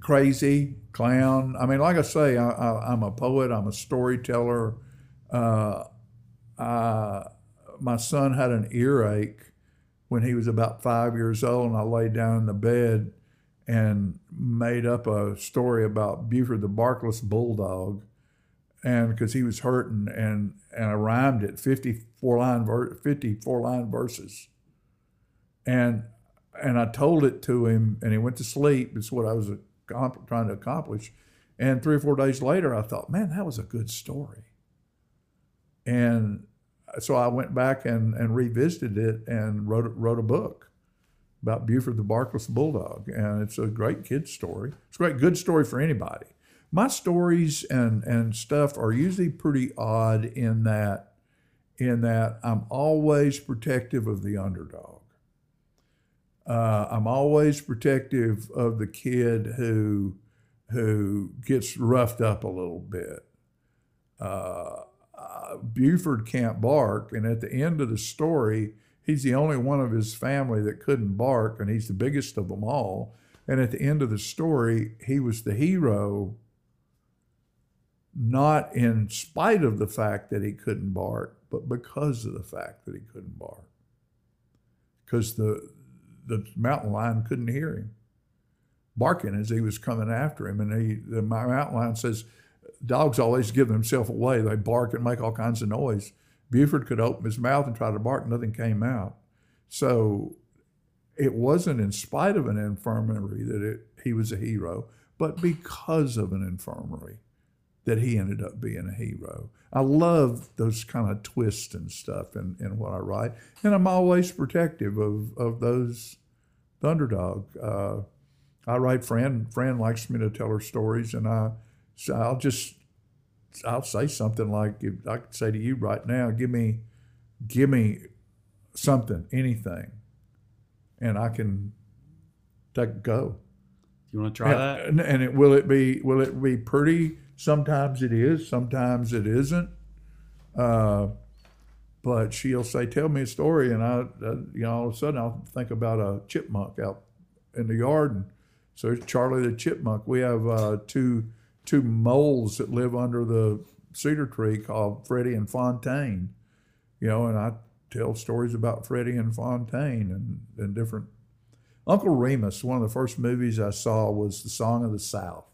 crazy clown. I mean, like I say, I, I'm a poet. I'm a storyteller. Uh, I, my son had an earache when he was about five years old, and I laid down in the bed and made up a story about Buford the Barkless Bulldog, and because he was hurting, and and I rhymed it fifty four line ver- fifty four line verses, and and I told it to him, and he went to sleep. It's what I was trying to accomplish, and three or four days later, I thought, man, that was a good story, and so I went back and, and revisited it and wrote wrote a book about Buford the Barkless Bulldog, and it's a great kid story. It's a great good story for anybody. My stories and and stuff are usually pretty odd in that in that I'm always protective of the underdog. Uh, I'm always protective of the kid who who gets roughed up a little bit. Uh, uh, Buford can't bark, and at the end of the story, he's the only one of his family that couldn't bark, and he's the biggest of them all. And at the end of the story, he was the hero, not in spite of the fact that he couldn't bark, but because of the fact that he couldn't bark. Because the the mountain lion couldn't hear him barking as he was coming after him, and he the mountain lion says dogs always give themselves away. They bark and make all kinds of noise. Buford could open his mouth and try to bark, nothing came out. So it wasn't in spite of an infirmary that it, he was a hero, but because of an infirmary that he ended up being a hero. I love those kind of twists and stuff in, in what I write, and I'm always protective of, of those the underdog. Uh, I write. Fran Fran likes me to tell her stories, and I so I'll just I'll say something like if I could say to you right now, give me give me something, anything, and I can take go. You want to try that? And, and it will it be will it be pretty? Sometimes it is, sometimes it isn't. Uh, but she'll say, "Tell me a story," and I, uh, you know, all of a sudden I'll think about a chipmunk out in the yard, and so it's Charlie the chipmunk. We have uh, two two moles that live under the cedar tree called Freddie and Fontaine, you know, and I tell stories about Freddie and Fontaine and, and different. Uncle Remus, one of the first movies I saw was The Song of the South.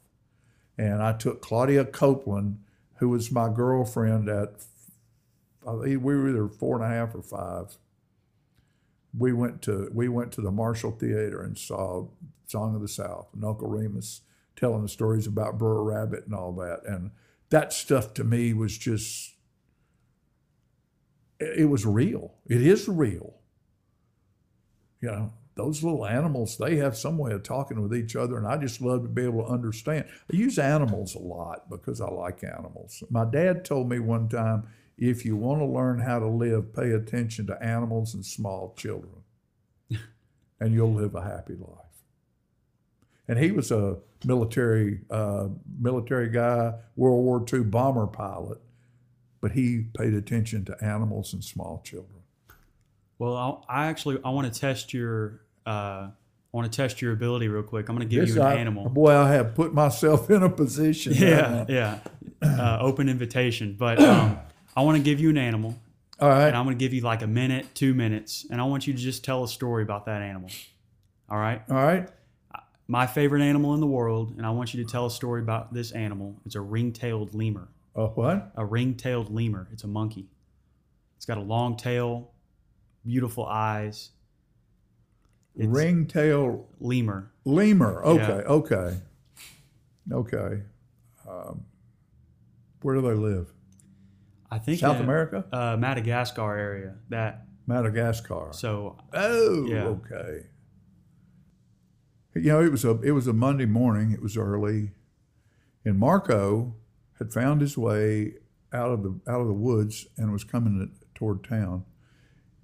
And I took Claudia Copeland, who was my girlfriend at, we were either four and a half or five. We went to we went to the Marshall Theater and saw Song of the South and Uncle Remus telling the stories about Br'er Rabbit and all that. And that stuff to me was just, it was real. It is real. You know, those little animals, they have some way of talking with each other, and I just love to be able to understand. I use animals a lot because I like animals. My dad told me one time if you want to learn how to live, pay attention to animals and small children, and you'll live a happy life and he was a military uh, military guy, World War II bomber pilot, but he paid attention to animals and small children. Well, I actually I want to test your uh, I want to test your ability real quick. I'm going to give you an I- animal. Boy, I have put myself in a position. Yeah, yeah. Uh, open invitation, but um, I want to give you an animal, All right. and I'm going to give you like a minute, two minutes, and I want you to just tell a story about that animal. All right. All right. My favorite animal in the world, and I want you to tell a story about this animal. It's a ring-tailed lemur. Uh, what? A ring-tailed lemur. It's a monkey. It's got a long tail, beautiful eyes. It's Ringtail lemur. lemur. Okay. Yeah. Okay. Okay. Um, where do they live? I think South in, America? uh, Madagascar area. That Madagascar. so Oh, Yeah. okay. You know, it was a it was a Monday morning. It was early, and Marco had found his way out of the out of the woods and was coming to, toward town.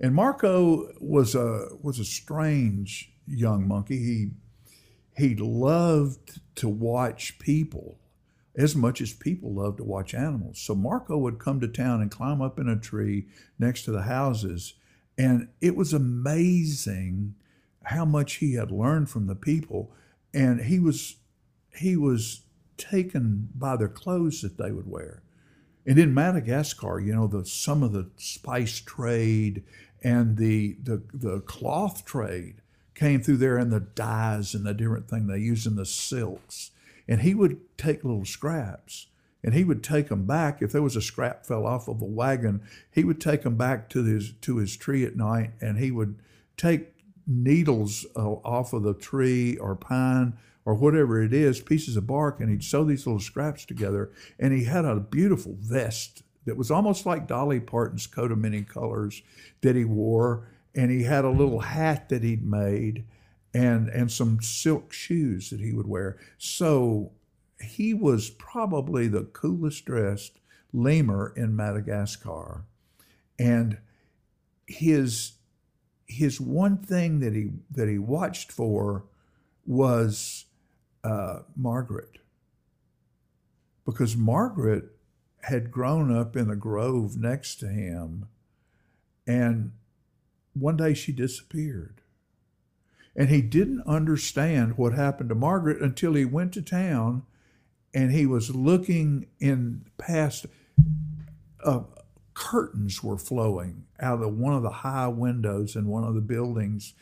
And Marco was a was a strange young monkey. He he loved to watch people as much as people love to watch animals. So Marco would come to town and climb up in a tree next to the houses, and it was amazing how much he had learned from the people. And he was he was taken by their clothes that they would wear. And in Madagascar, you know, the some of the spice trade and the the, the cloth trade came through there and the dyes and the different thing they use in the silks. And he would take little scraps and he would take them back. If there was a scrap fell off of a wagon, he would take them back to his to his tree at night, and he would take needles uh, off of the tree or pine or whatever it is, pieces of bark, and he'd sew these little scraps together. And he had a beautiful vest that was almost like Dolly Parton's coat of many colors that he wore, and he had a little hat that he'd made. And, and some silk shoes that he would wear. So he was probably the coolest dressed lemur in Madagascar. And his his one thing that he that he watched for was uh, Margaret, because Margaret had grown up in a grove next to him, and one day she disappeared. And he didn't understand what happened to Margaret until he went to town and he was looking in past uh, curtains were flowing out of one of the high windows in one of the buildings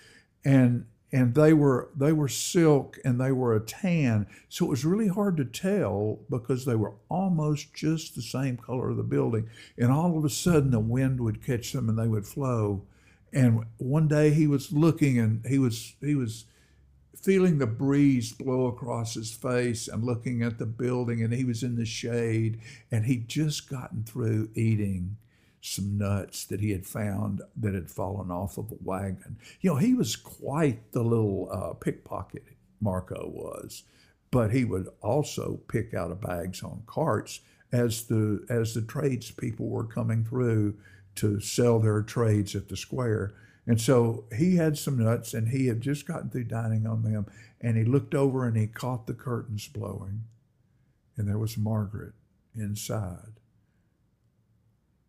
and and they were they were silk and they were a tan. So it was really hard to tell because they were almost just the same color of the building. And all of a sudden the wind would catch them and they would flow. And one day he was looking and he was he was feeling the breeze blow across his face and looking at the building and he was in the shade and he'd just gotten through eating some nuts that he had found that had fallen off of a wagon you know he was quite the little uh, pickpocket marco was but he would also pick out of bags on carts as the as the tradespeople were coming through to sell their trades at the square and so he had some nuts and he had just gotten through dining on them. And he looked over and he caught the curtains blowing. And there was Margaret inside.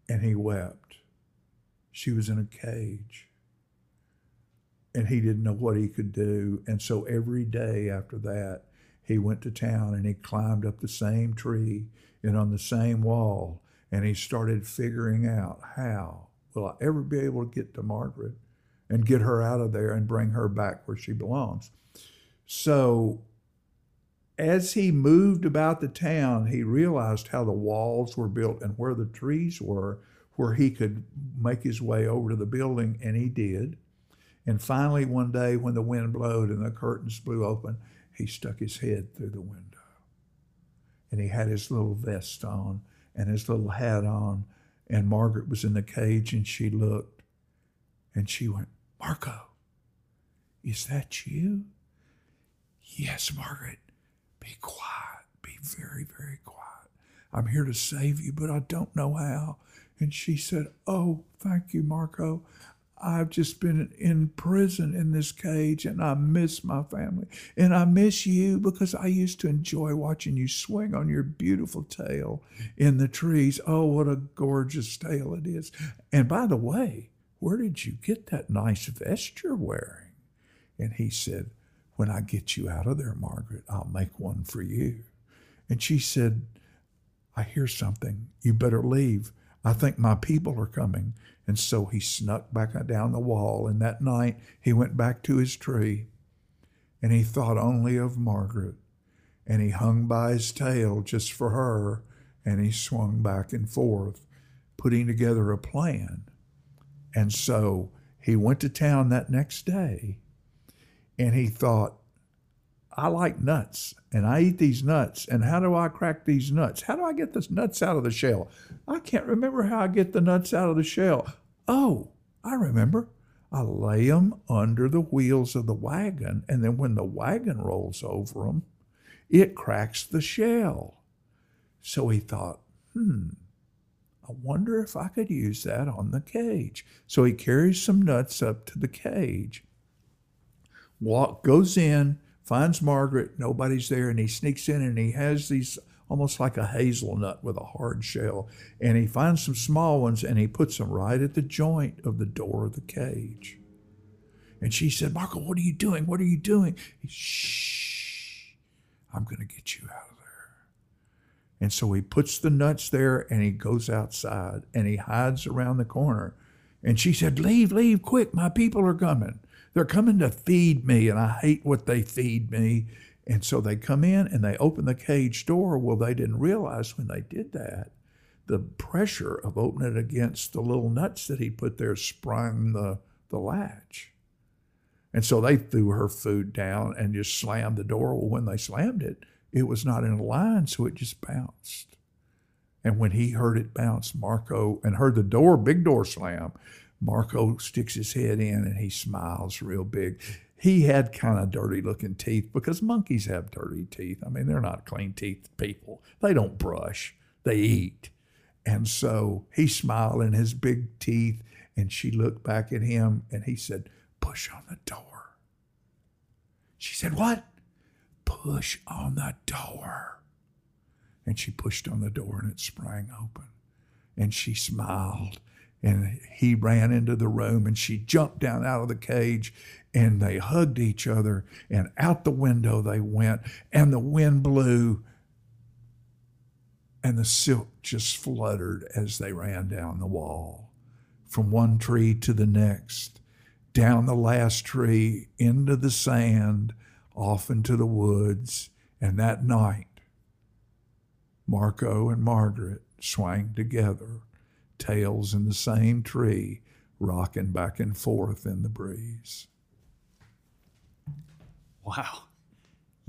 And he wept. She was in a cage. And he didn't know what he could do. And so every day after that, he went to town and he climbed up the same tree and on the same wall. And he started figuring out how will I ever be able to get to Margaret? and get her out of there and bring her back where she belongs. So, as he moved about the town, he realized how the walls were built and where the trees were, where he could make his way over to the building, and he did. And finally, one day when the wind blowed and the curtains blew open, he stuck his head through the window. And he had his little vest on and his little hat on, and Margaret was in the cage, and she looked, and she went, Marco, is that you? Yes, Margaret. Be quiet. Be very, very quiet. I'm here to save you, but I don't know how. And she said, Oh, thank you, Marco. I've just been in prison in this cage and I miss my family. And I miss you because I used to enjoy watching you swing on your beautiful tail in the trees. Oh, what a gorgeous tail it is. And by the way, where did you get that nice vest you're wearing? And he said, When I get you out of there, Margaret, I'll make one for you. And she said, I hear something. You better leave. I think my people are coming. And so he snuck back down the wall. And that night he went back to his tree and he thought only of Margaret. And he hung by his tail just for her. And he swung back and forth, putting together a plan and so he went to town that next day and he thought, I like nuts and I eat these nuts. And how do I crack these nuts? How do I get the nuts out of the shell? I can't remember how I get the nuts out of the shell. Oh, I remember. I lay them under the wheels of the wagon, and then when the wagon rolls over them, it cracks the shell. So he thought, hmm, I wonder if I could use that on the cage. So he carries some nuts up to the cage, walk, goes in, finds Margaret, nobody's there, and he sneaks in and he has these almost like a hazelnut with a hard shell. And he finds some small ones and he puts them right at the joint of the door of the cage. And she said, Marco, what are you doing? What are you doing? He, Shh, I'm going to get you out of there. and so he puts the nuts there and he goes outside and he hides around the corner. And she said, Leave, leave, quick, my people are coming. They're coming to feed me, and I hate what they feed me. And so they come in and they open the cage door. Well, they didn't realize when they did that, the pressure of opening it against the little nuts that he put there sprung the, the latch. And so they threw her food down and just slammed the door. Well, when they slammed it, it was not in a line, so it just bounced. And when he heard it bounce, Marco, and heard the door, big door slam, Marco sticks his head in and he smiles real big. He had kind of dirty looking teeth because monkeys have dirty teeth. I mean, they're not clean teeth people. They don't brush, they eat. And so he smiled in his big teeth, and she looked back at him and he said, Push on the door. She said, What? Push on the door. And she pushed on the door and it sprang open. And she smiled. And he ran into the room and she jumped down out of the cage and they hugged each other and out the window they went and the wind blew and the silk just fluttered as they ran down the wall from one tree to the next, down the last tree, into the sand, off into the woods. And that night, Marco and Margaret swang together, tails in the same tree, rocking back and forth in the breeze. Wow.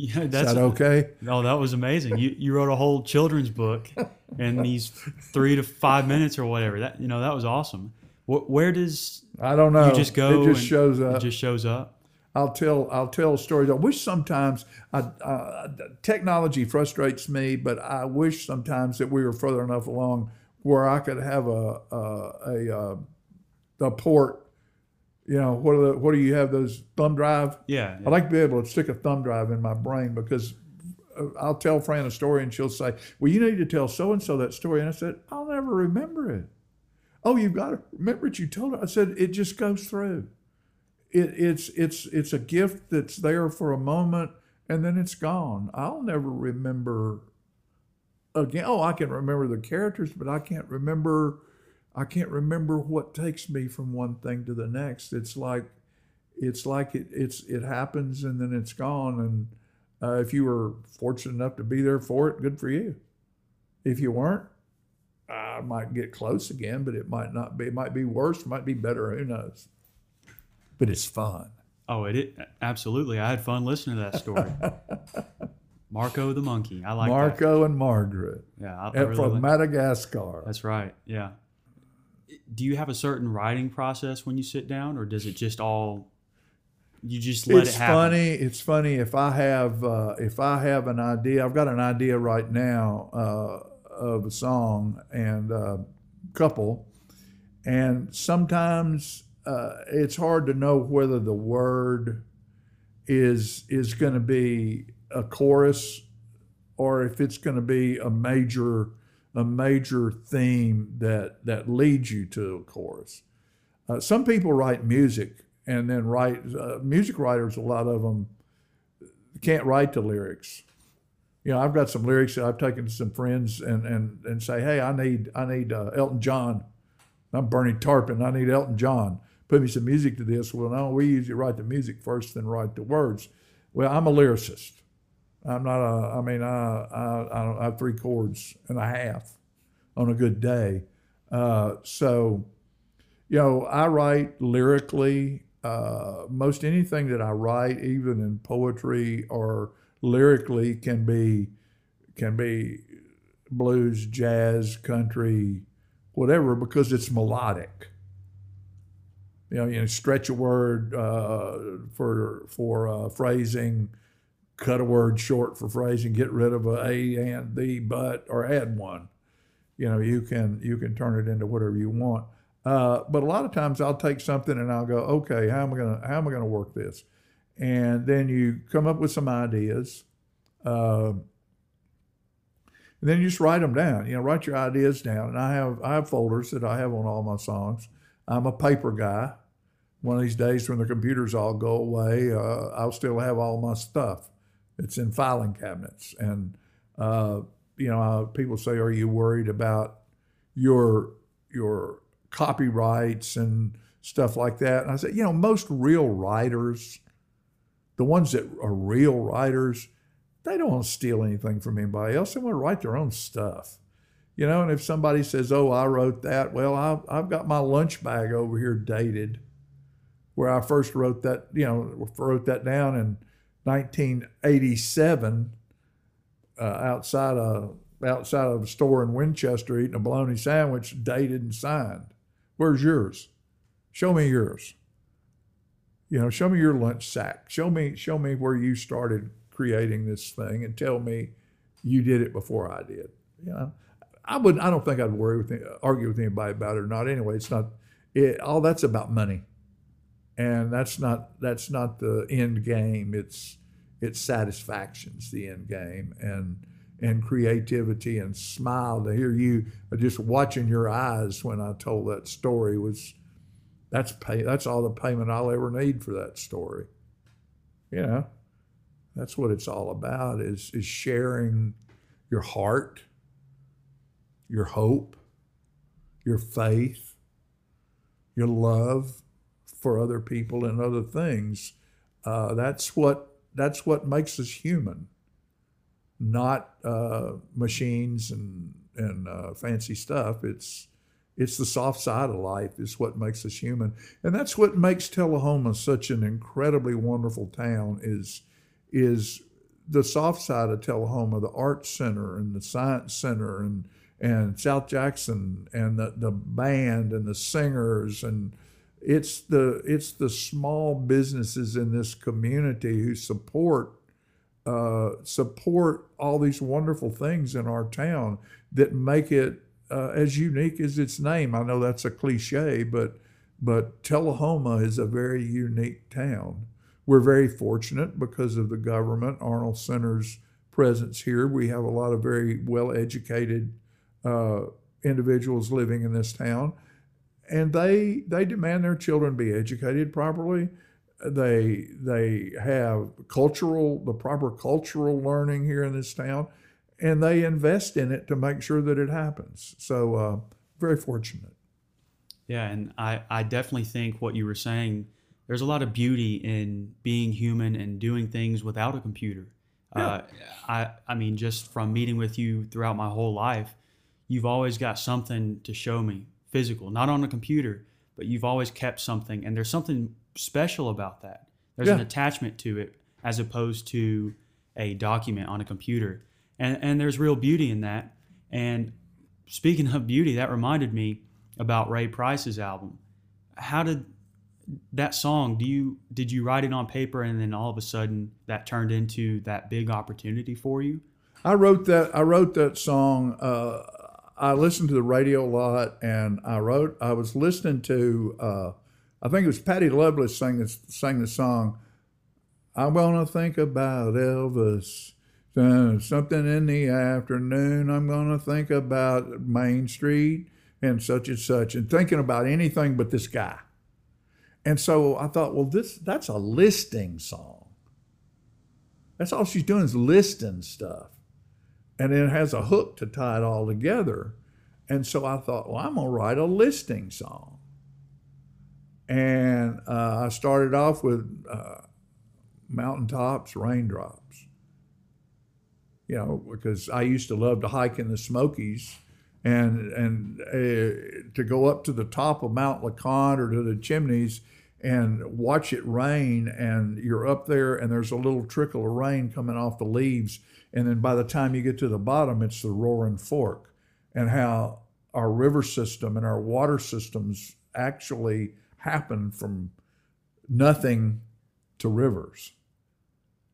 Yeah, Is that's that okay? Oh, that was amazing. You you wrote a whole children's book in these three to five minutes or whatever. That you know that was awesome. Wh- where does I don't know. you just go? It just shows up. It just shows up. I'll tell I'll tell stories. I wish sometimes I, uh, technology frustrates me, but I wish sometimes that we were further enough along where I could have a a a, uh, a port. You know what? Are the, what do you have? Those thumb drive. Yeah. I'd like to be able to stick a thumb drive in my brain because uh, I'll tell Fran a story and she'll say, "Well, you need to tell so and so that story," and I said, "I'll never remember it." Oh, you've got to remember it. You told her. I said, "It just goes through." it, it's it's it's a gift that's there for a moment and then it's gone. I'll never remember again. Oh, I can remember the characters, but I can't remember. I can't remember what takes me from one thing to the next. It's like it's like it it's it happens and then it's gone. And uh, if you were fortunate enough to be there for it, good for you. If you weren't, I might get close again, but it might not be. It might be worse. It might be better. Who knows? But it's fun. Oh, it, it absolutely. I had fun listening to that story. Marco the monkey. I like that. Marco and Margaret Yeah, I, I really from like- Madagascar. That's right. Yeah. Do you have a certain writing process when you sit down, or does it just all you just let it's it happen? It's funny. It's funny if I have uh, if I have an idea. I've got an idea right now uh, of a song and a couple, and sometimes uh, it's hard to know whether the word is is going to be a chorus or if it's going to be a major a major theme that that leads you to a chorus. Uh, some people write music and then write uh, music writers. A lot of them can't write the lyrics. You know, I've got some lyrics that I've taken to some friends and and and say, hey, I need I need uh, Elton John. I'm Bernie Taupin. I need Elton John. Put me some music to this. Well, no, we usually write the music first, then write the words. Well, I'm a lyricist. I'm not a. I mean, I I, I, have three chords and a half on a good day. Uh, so, you know, I write lyrically. Uh, most anything that I write, even in poetry or lyrically, can be can be blues, jazz, country, whatever, because it's melodic. You know, you know, stretch a word uh, for for uh, phrasing, cut a word short for phrasing, get rid of a a and the but or add one. You know, you can you can turn it into whatever you want. Uh, but a lot of times I'll take something and I'll go, okay, how am I gonna how am I gonna work this? And then you come up with some ideas. Uh, and then you just write them down. You know, write your ideas down. And I have I have folders that I have on all my songs. I'm a paper guy. One of these days, when the computers all go away, uh, I'll still have all my stuff. It's in filing cabinets. And uh, you know, people say, "Are you worried about your your copyrights and stuff like that. And I said, you know, most real writers, the ones that are real writers, they don't want to steal anything from anybody else. They want to write their own stuff. You know, and if somebody says, "Oh, I wrote that," well, I've, I've got my lunch bag over here dated, where I first wrote that. You know, wrote that down in 1987, uh, outside of outside of a store in Winchester, eating a bologna sandwich, dated and signed. Where's yours? Show me yours. You know, show me your lunch sack. Show me show me where you started creating this thing, and tell me you did it before I did. You know I would. I don't think I'd worry with argue with anybody about it or not. Anyway, it's not. It, all that's about money, and that's not that's not the end game. It's it's satisfaction's the end game, and and creativity and smile to hear you just watching your eyes when I told that story was that's pay that's all the payment I'll ever need for that story. You know, that's what it's all about is is sharing your heart your hope, your faith, your love for other people and other things. Uh, that's what that's what makes us human, not uh, machines and and uh, fancy stuff. It's it's the soft side of life is what makes us human, and that's what makes Tullahoma such an incredibly wonderful town. Is is the soft side of Tullahoma, the art center and the science center and and South Jackson and the, the band and the singers and it's the it's the small businesses in this community who support uh, support all these wonderful things in our town that make it uh, as unique as its name. I know that's a cliche, but but Tullahoma is a very unique town. We're very fortunate because of the government, Arnold Center's presence here. We have a lot of very well educated uh, individuals living in this town, and they they demand their children be educated properly. They they have cultural the proper cultural learning here in this town, and they invest in it to make sure that it happens. So uh, very fortunate. Yeah, and I I definitely think what you were saying. There's a lot of beauty in being human and doing things without a computer. Yeah. Uh, I I mean, just from meeting with you throughout my whole life, you've always got something to show me physical, not on a computer, but you've always kept something. And there's something special about that. There's yeah. an attachment to it as opposed to a document on a computer. And, and there's real beauty in that. And speaking of beauty, that reminded me about Ray Price's album. How did that song do you did you write it on paper and then all of a sudden that turned into that big opportunity for you i wrote that i wrote that song uh, I listened to the radio a lot, and I wrote. I was listening to. Uh, I think it was Patty Loveless sang this sang the song. I want to think about Elvis. Something in the afternoon. I'm to think about Main Street and such and such, and thinking about anything but this guy. And so I thought, well, this that's a listing song. That's all she's doing is listing stuff and it has a hook to tie it all together. And so I thought, well, I'm going to write a listing song. And uh, I started off with uh, mountaintops, raindrops. You know, because I used to love to hike in the Smokies and and uh, to go up to the top of Mount LeConte or to the chimneys and watch it rain and you're up there and there's a little trickle of rain coming off the leaves and then by the time you get to the bottom, it's the Roaring Fork, and how our river system and our water systems actually happen from nothing to rivers.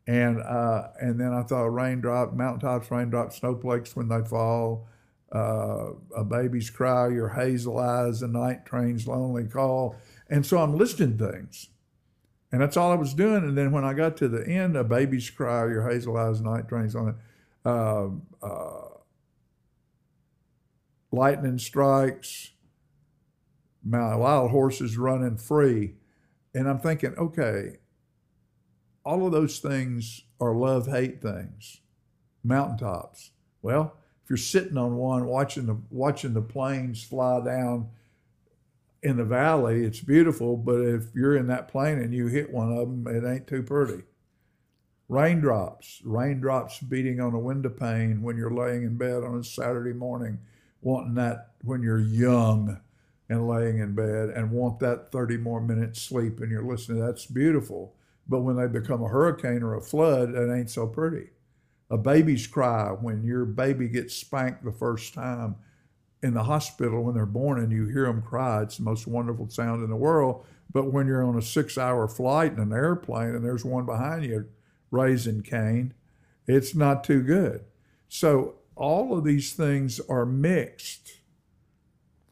And uh, and then I thought raindrop, mountaintops, raindrop, snowflakes when they fall, uh, a baby's cry, your hazel eyes, the night train's lonely call. And so I'm listing things. And that's all I was doing. And then when I got to the end, a baby's cry, your hazel eyes, night trains on it, uh, uh, lightning strikes, my wild horses running free. And I'm thinking, okay, all of those things are love hate things, mountaintops. Well, if you're sitting on one watching the watching the planes fly down in the valley, it's beautiful, but if you're in that plane and you hit one of them, it ain't too pretty. Raindrops, raindrops beating on a window pane when you're laying in bed on a Saturday morning, wanting that when you're young and laying in bed and want that 30 more minutes sleep and you're listening, that's beautiful. But when they become a hurricane or a flood, it ain't so pretty. A baby's cry when your baby gets spanked the first time in the hospital when they're born and you hear them cry, it's the most wonderful sound in the world. But when you're on a six hour flight in an airplane and there's one behind you raising Cain, it's not too good. So all of these things are mixed.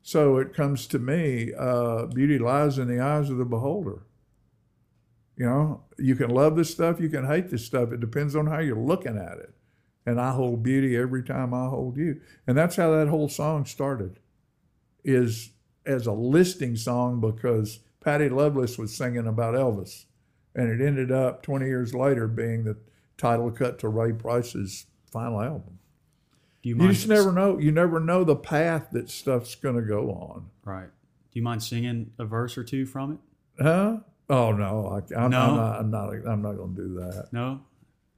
So it comes to me, uh, beauty lies in the eyes of the beholder. You know, you can love this stuff, you can hate this stuff. It depends on how you're looking at it. And I hold beauty every time I hold you. And that's how that whole song started, is as a listing song because Patty Loveless was singing about Elvis and it ended up 20 years later being the title cut to Ray Price's final album. Do you You just never know. You never know the path that stuff's going to go on. right. Do you mind singing a verse or two from it? Huh? Oh no, I, I'm, No? I'm not. I'm not. I'm not going to do that. No.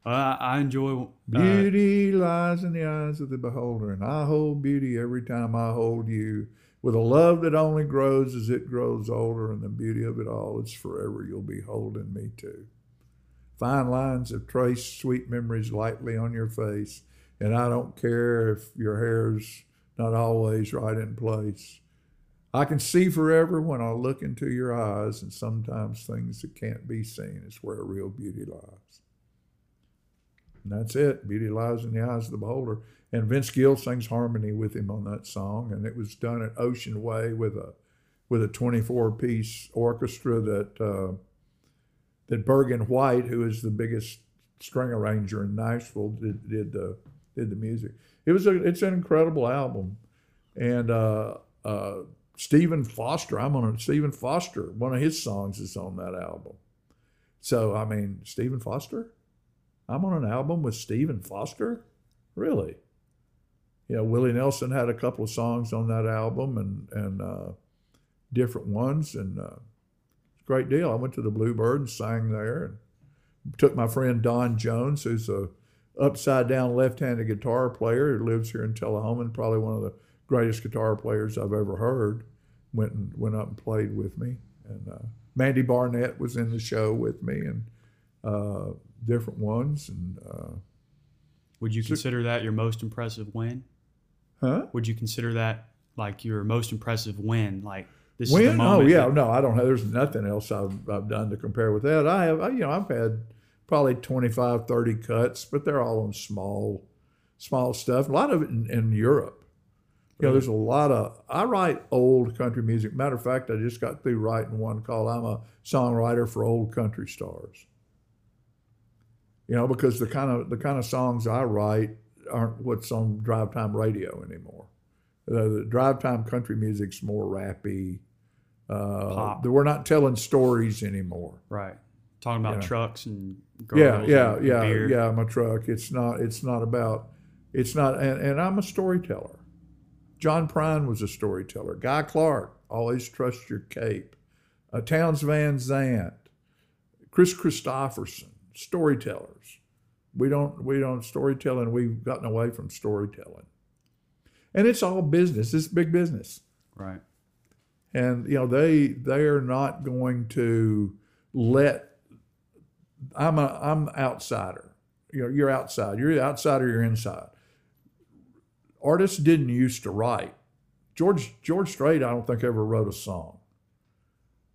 I, I enjoy. Uh, Beauty lies in the eyes of the beholder, and I hold beauty every time I hold you. With a love that only grows as it grows older, and the beauty of it all is forever. You'll be holding me too. Fine lines have traced sweet memories lightly on your face, and I don't care if your hair's not always right in place. I can see forever when I look into your eyes, and sometimes things that can't be seen is where real beauty lies. And that's it. Beauty lies in the eyes of the beholder. And Vince Gill sings harmony with him on that song, and it was done at Ocean Way with a with a 24 piece orchestra that uh, that Bergen White, who is the biggest string arranger in Nashville, did did the did the music. It was a it's an incredible album, and uh, uh, Stephen Foster. I'm on a Stephen Foster. One of his songs is on that album. So I mean, Stephen Foster. I'm on an album with Stephen Foster? Really? Yeah, Willie Nelson had a couple of songs on that album and and uh, different ones, and uh, great deal. I went to the Bluebird and sang there, and took my friend Don Jones, who's a upside down left-handed guitar player who lives here in Tullahoma, and probably one of the greatest guitar players I've ever heard. Went and went up and played with me, and uh, Mandy Barnett was in the show with me, and uh, different ones, and uh, would you consider that your most impressive win? huh? Would you consider that like your most impressive win? Like this is the moment. Oh yeah, that- no, I don't have. There's nothing else I've, I've done to compare with that. I have, I, you know, I've had probably 25, 30 cuts, but they're all on small, small stuff. A lot of it in, in Europe. You know, there's a lot of. I write old country music. Matter of fact, I just got through writing one called "I'm a Songwriter for Old Country Stars." You know, because the kind of the kind of songs I write aren't what's on drive time radio anymore. Uh, the drive time country music's more rappy. Uh, Pop. We're not telling stories anymore. Right. Talking about Yeah. trucks and Yeah, yeah, and yeah, beer. yeah. My truck. It's not. It's not about. It's not. And, and I'm a storyteller. John Prine was a storyteller. Guy Clark, always trust your cape. Uh, Townes Van Zandt, Kris Kristofferson, storytellers. We don't. We don't storytelling. We've gotten away from storytelling. And it's all business. It's big business Right. and you know they they are not going to let i'm a i'm outsider you know you're outside you're the outsider you're inside artists didn't used to write george george strait i don't think ever wrote a song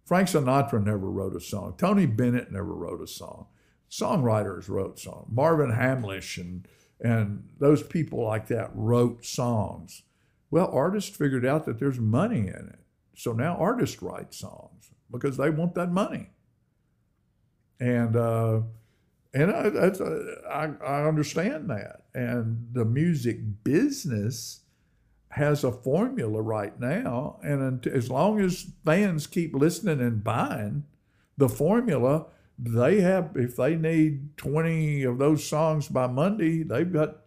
frank sinatra never wrote a song tony bennett never wrote a song songwriters wrote songs marvin hamlisch and and those people like that wrote songs well artists figured out that there's money in it so now artists write songs because they want that money. And uh, and I, uh, I, I understand that. And the music business has a formula right now. And as long as fans keep listening and buying the formula, they have, if they need 20 of those songs by Monday, they've got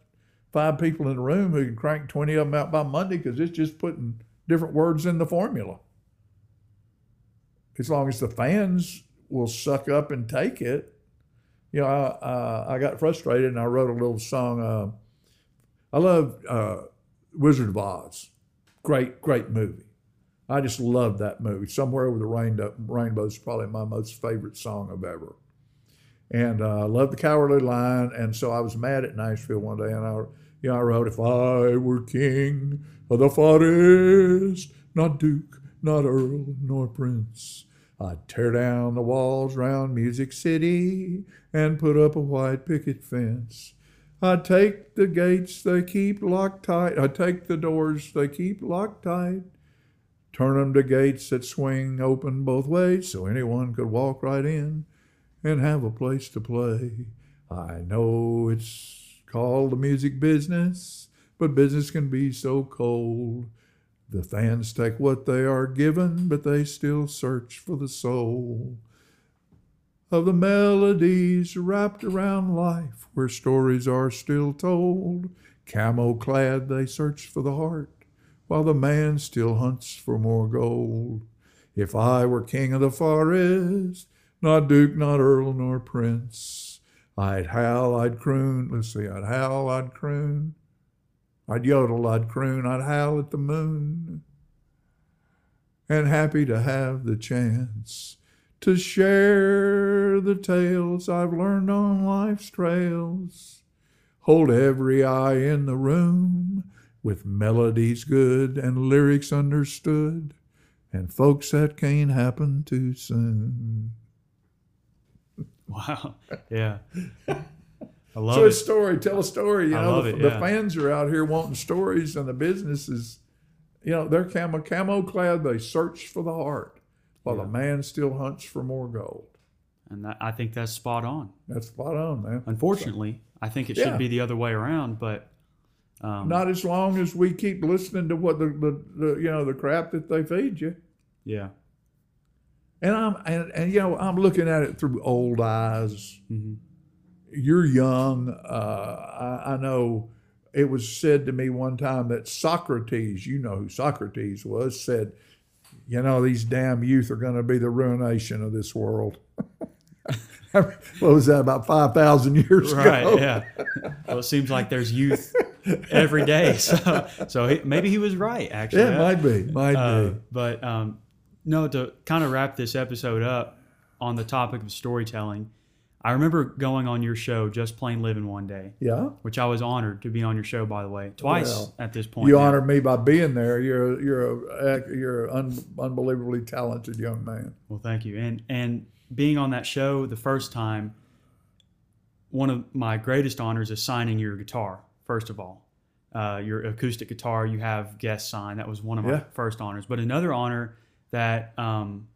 five people in the room who can crank 20 of them out by Monday because it's just putting different words in the formula. as long as the fans will suck up and take it. You know, I, uh, I got frustrated and I wrote a little song. Uh, I love uh, Wizard of Oz. Great, great movie. I just loved that movie. Somewhere Over the Rainbow, Rainbow is probably my most favorite song of ever. And uh, I love the Cowardly Lion. And so I was mad at Nashville one day and I, you know, I wrote, If I were king of the forest, not duke, not earl, nor prince, I'd tear down the walls round Music City and put up a white picket fence. I'd take the gates they keep locked tight. I'd take the doors they keep locked tight. Turn 'em to gates that swing open both ways so anyone could walk right in and have a place to play. I know it's called the music business, but business can be so cold. The fans take what they are given, but they still search for the soul of the melodies wrapped around life where stories are still told. Camo clad, they search for the heart while the man still hunts for more gold. If I were king of the forest, not duke, not earl, nor prince, I'd howl, I'd croon. Let's see, I'd howl, I'd croon. I'd yodel, I'd croon, I'd howl at the moon. And happy to have the chance to share the tales I've learned on life's trails. Hold every eye in the room with melodies good and lyrics understood and folks that can't happen too soon. Wow. Yeah. I love so a story, tell a story. You I know, love the, it, the fans are out here wanting stories, and the business is, you know, they're camo camo clad. They search for the heart, while Yeah. the man still hunts for more gold. And that, I think that's spot on. That's spot on, man. Unfortunately, I think it Yeah. should be the other way around, but um, Not as long as we keep listening to what the, the, the you know the crap that they feed you. yeah. And I'm and, and you know I'm looking at it through old eyes. hmm You're young. Uh, I, I know it was said to me one time that Socrates, you know who Socrates was, said, "You know these damn youth are going to be the ruination of this world." what was that? About five thousand years Right. ago. Yeah. Well, it seems like there's youth every day. So, so he, maybe he was right, actually. Yeah, it might be. Might Uh, be. but um, no, to kind of wrap this episode up on the topic of storytelling, I remember going on your show, Just Plain Living, one day, Yeah. which I was honored to be on your show, by the way, twice Well, at this point. You now. honored me by being there. You're you're a, you're an un, unbelievably talented young man. Well, thank you. And and being on that show the first time, one of my greatest honors is signing your guitar. First of all, uh, your acoustic guitar you have guest sign. That was one of my Yeah. first honors. But another honor that um,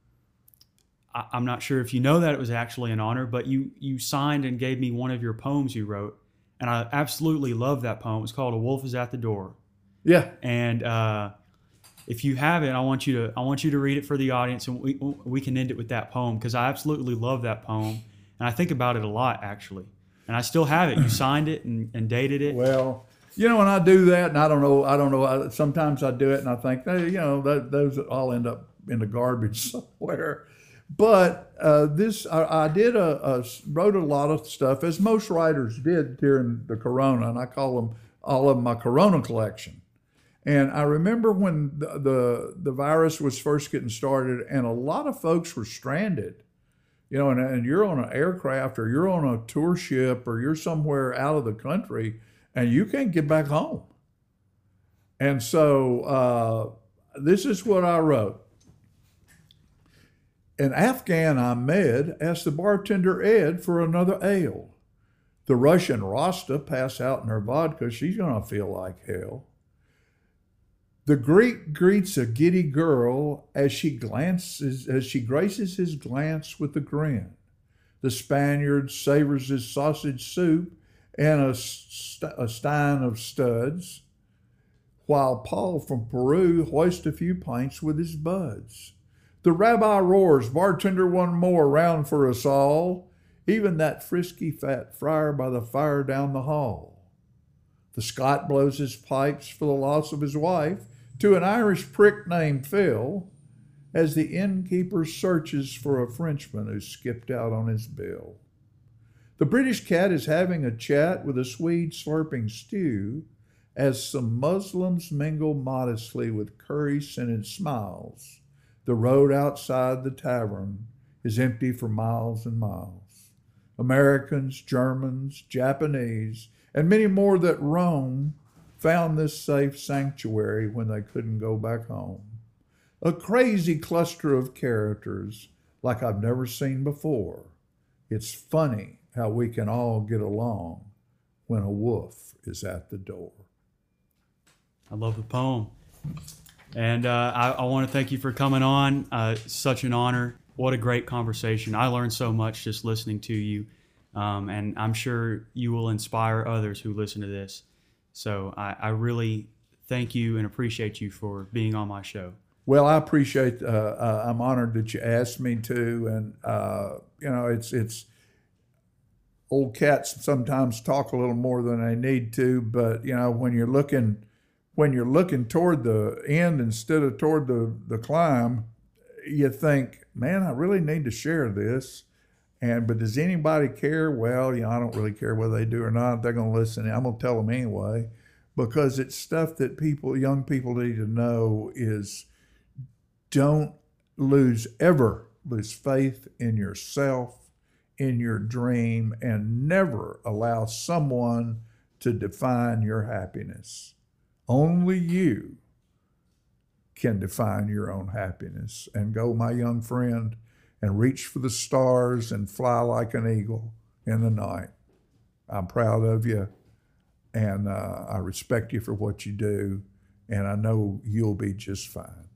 I, I'm not sure if you know that it was actually an honor, but you you signed and gave me one of your poems you wrote, and I absolutely love that poem. It's called "A Wolf Is at the Door." Yeah. and uh, if you have it, I want you to I want you to read it for the audience, and we we can end it with that poem because I absolutely love that poem, and I think about it a lot actually, and I still have it. You signed it and, and dated it. Well, you know, when I do that, and I don't know, I don't know. I, sometimes I do it, and I think, hey, you know, that, those all end up in the garbage somewhere. But uh, this, I, I did a, a wrote a lot of stuff, as most writers did during the Corona, and I call them all of my Corona collection. And I remember when the, the the virus was first getting started, and a lot of folks were stranded. You know, and, and you're on an aircraft, or you're on a tour ship, or you're somewhere out of the country, and you can't get back home. And so uh, this is what I wrote. An Afghan I met asked the bartender Ed for another ale. The Russian Rasta passed out in her vodka. She's going to feel like hell. The Greek greets a giddy girl as she glances as she graces his glance with a grin. The Spaniard savors his sausage soup and a, st- a stein of studs, while Paul from Peru hoists a few pints with his buds. The rabbi roars, bartender one more round for us all, even that frisky fat friar by the fire down the hall. The Scot blows his pipes for the loss of his wife to an Irish prick named Phil, as the innkeeper searches for a Frenchman who skipped out on his bill. The British cat is having a chat with a Swede slurping stew as some Muslims mingle modestly with curry scented smiles. The road outside the tavern is empty for miles and miles. Americans, Germans, Japanese, and many more that roam found this safe sanctuary when they couldn't go back home. A crazy cluster of characters like I've never seen before. It's funny how we can all get along when a wolf is at the door. I love the poem. And uh, I, I want to thank you for coming on. Uh, such an honor. What a great conversation. I learned so much just listening to you. Um, and I'm sure you will inspire others who listen to this. So I, I really thank you and appreciate you for being on my show. Well, I appreciate. Uh, uh, I'm honored that you asked me to, and uh, you know, it's it's old cats sometimes talk a little more than they need to, but you know, when you're looking when you're looking toward the end instead of toward the the climb, you think, man, I really need to share this. And but does anybody care? Well, you know, I don't really care whether they do or not. They're going to listen. I'm going to tell them anyway, because it's stuff that people, young people, need to know is don't lose ever lose faith in yourself, in your dream, and never allow someone to define your happiness. Only you can define your own happiness. And go, my young friend, and reach for the stars and fly like an eagle in the night. I'm proud of you, and uh, I respect you for what you do, and I know you'll be just fine.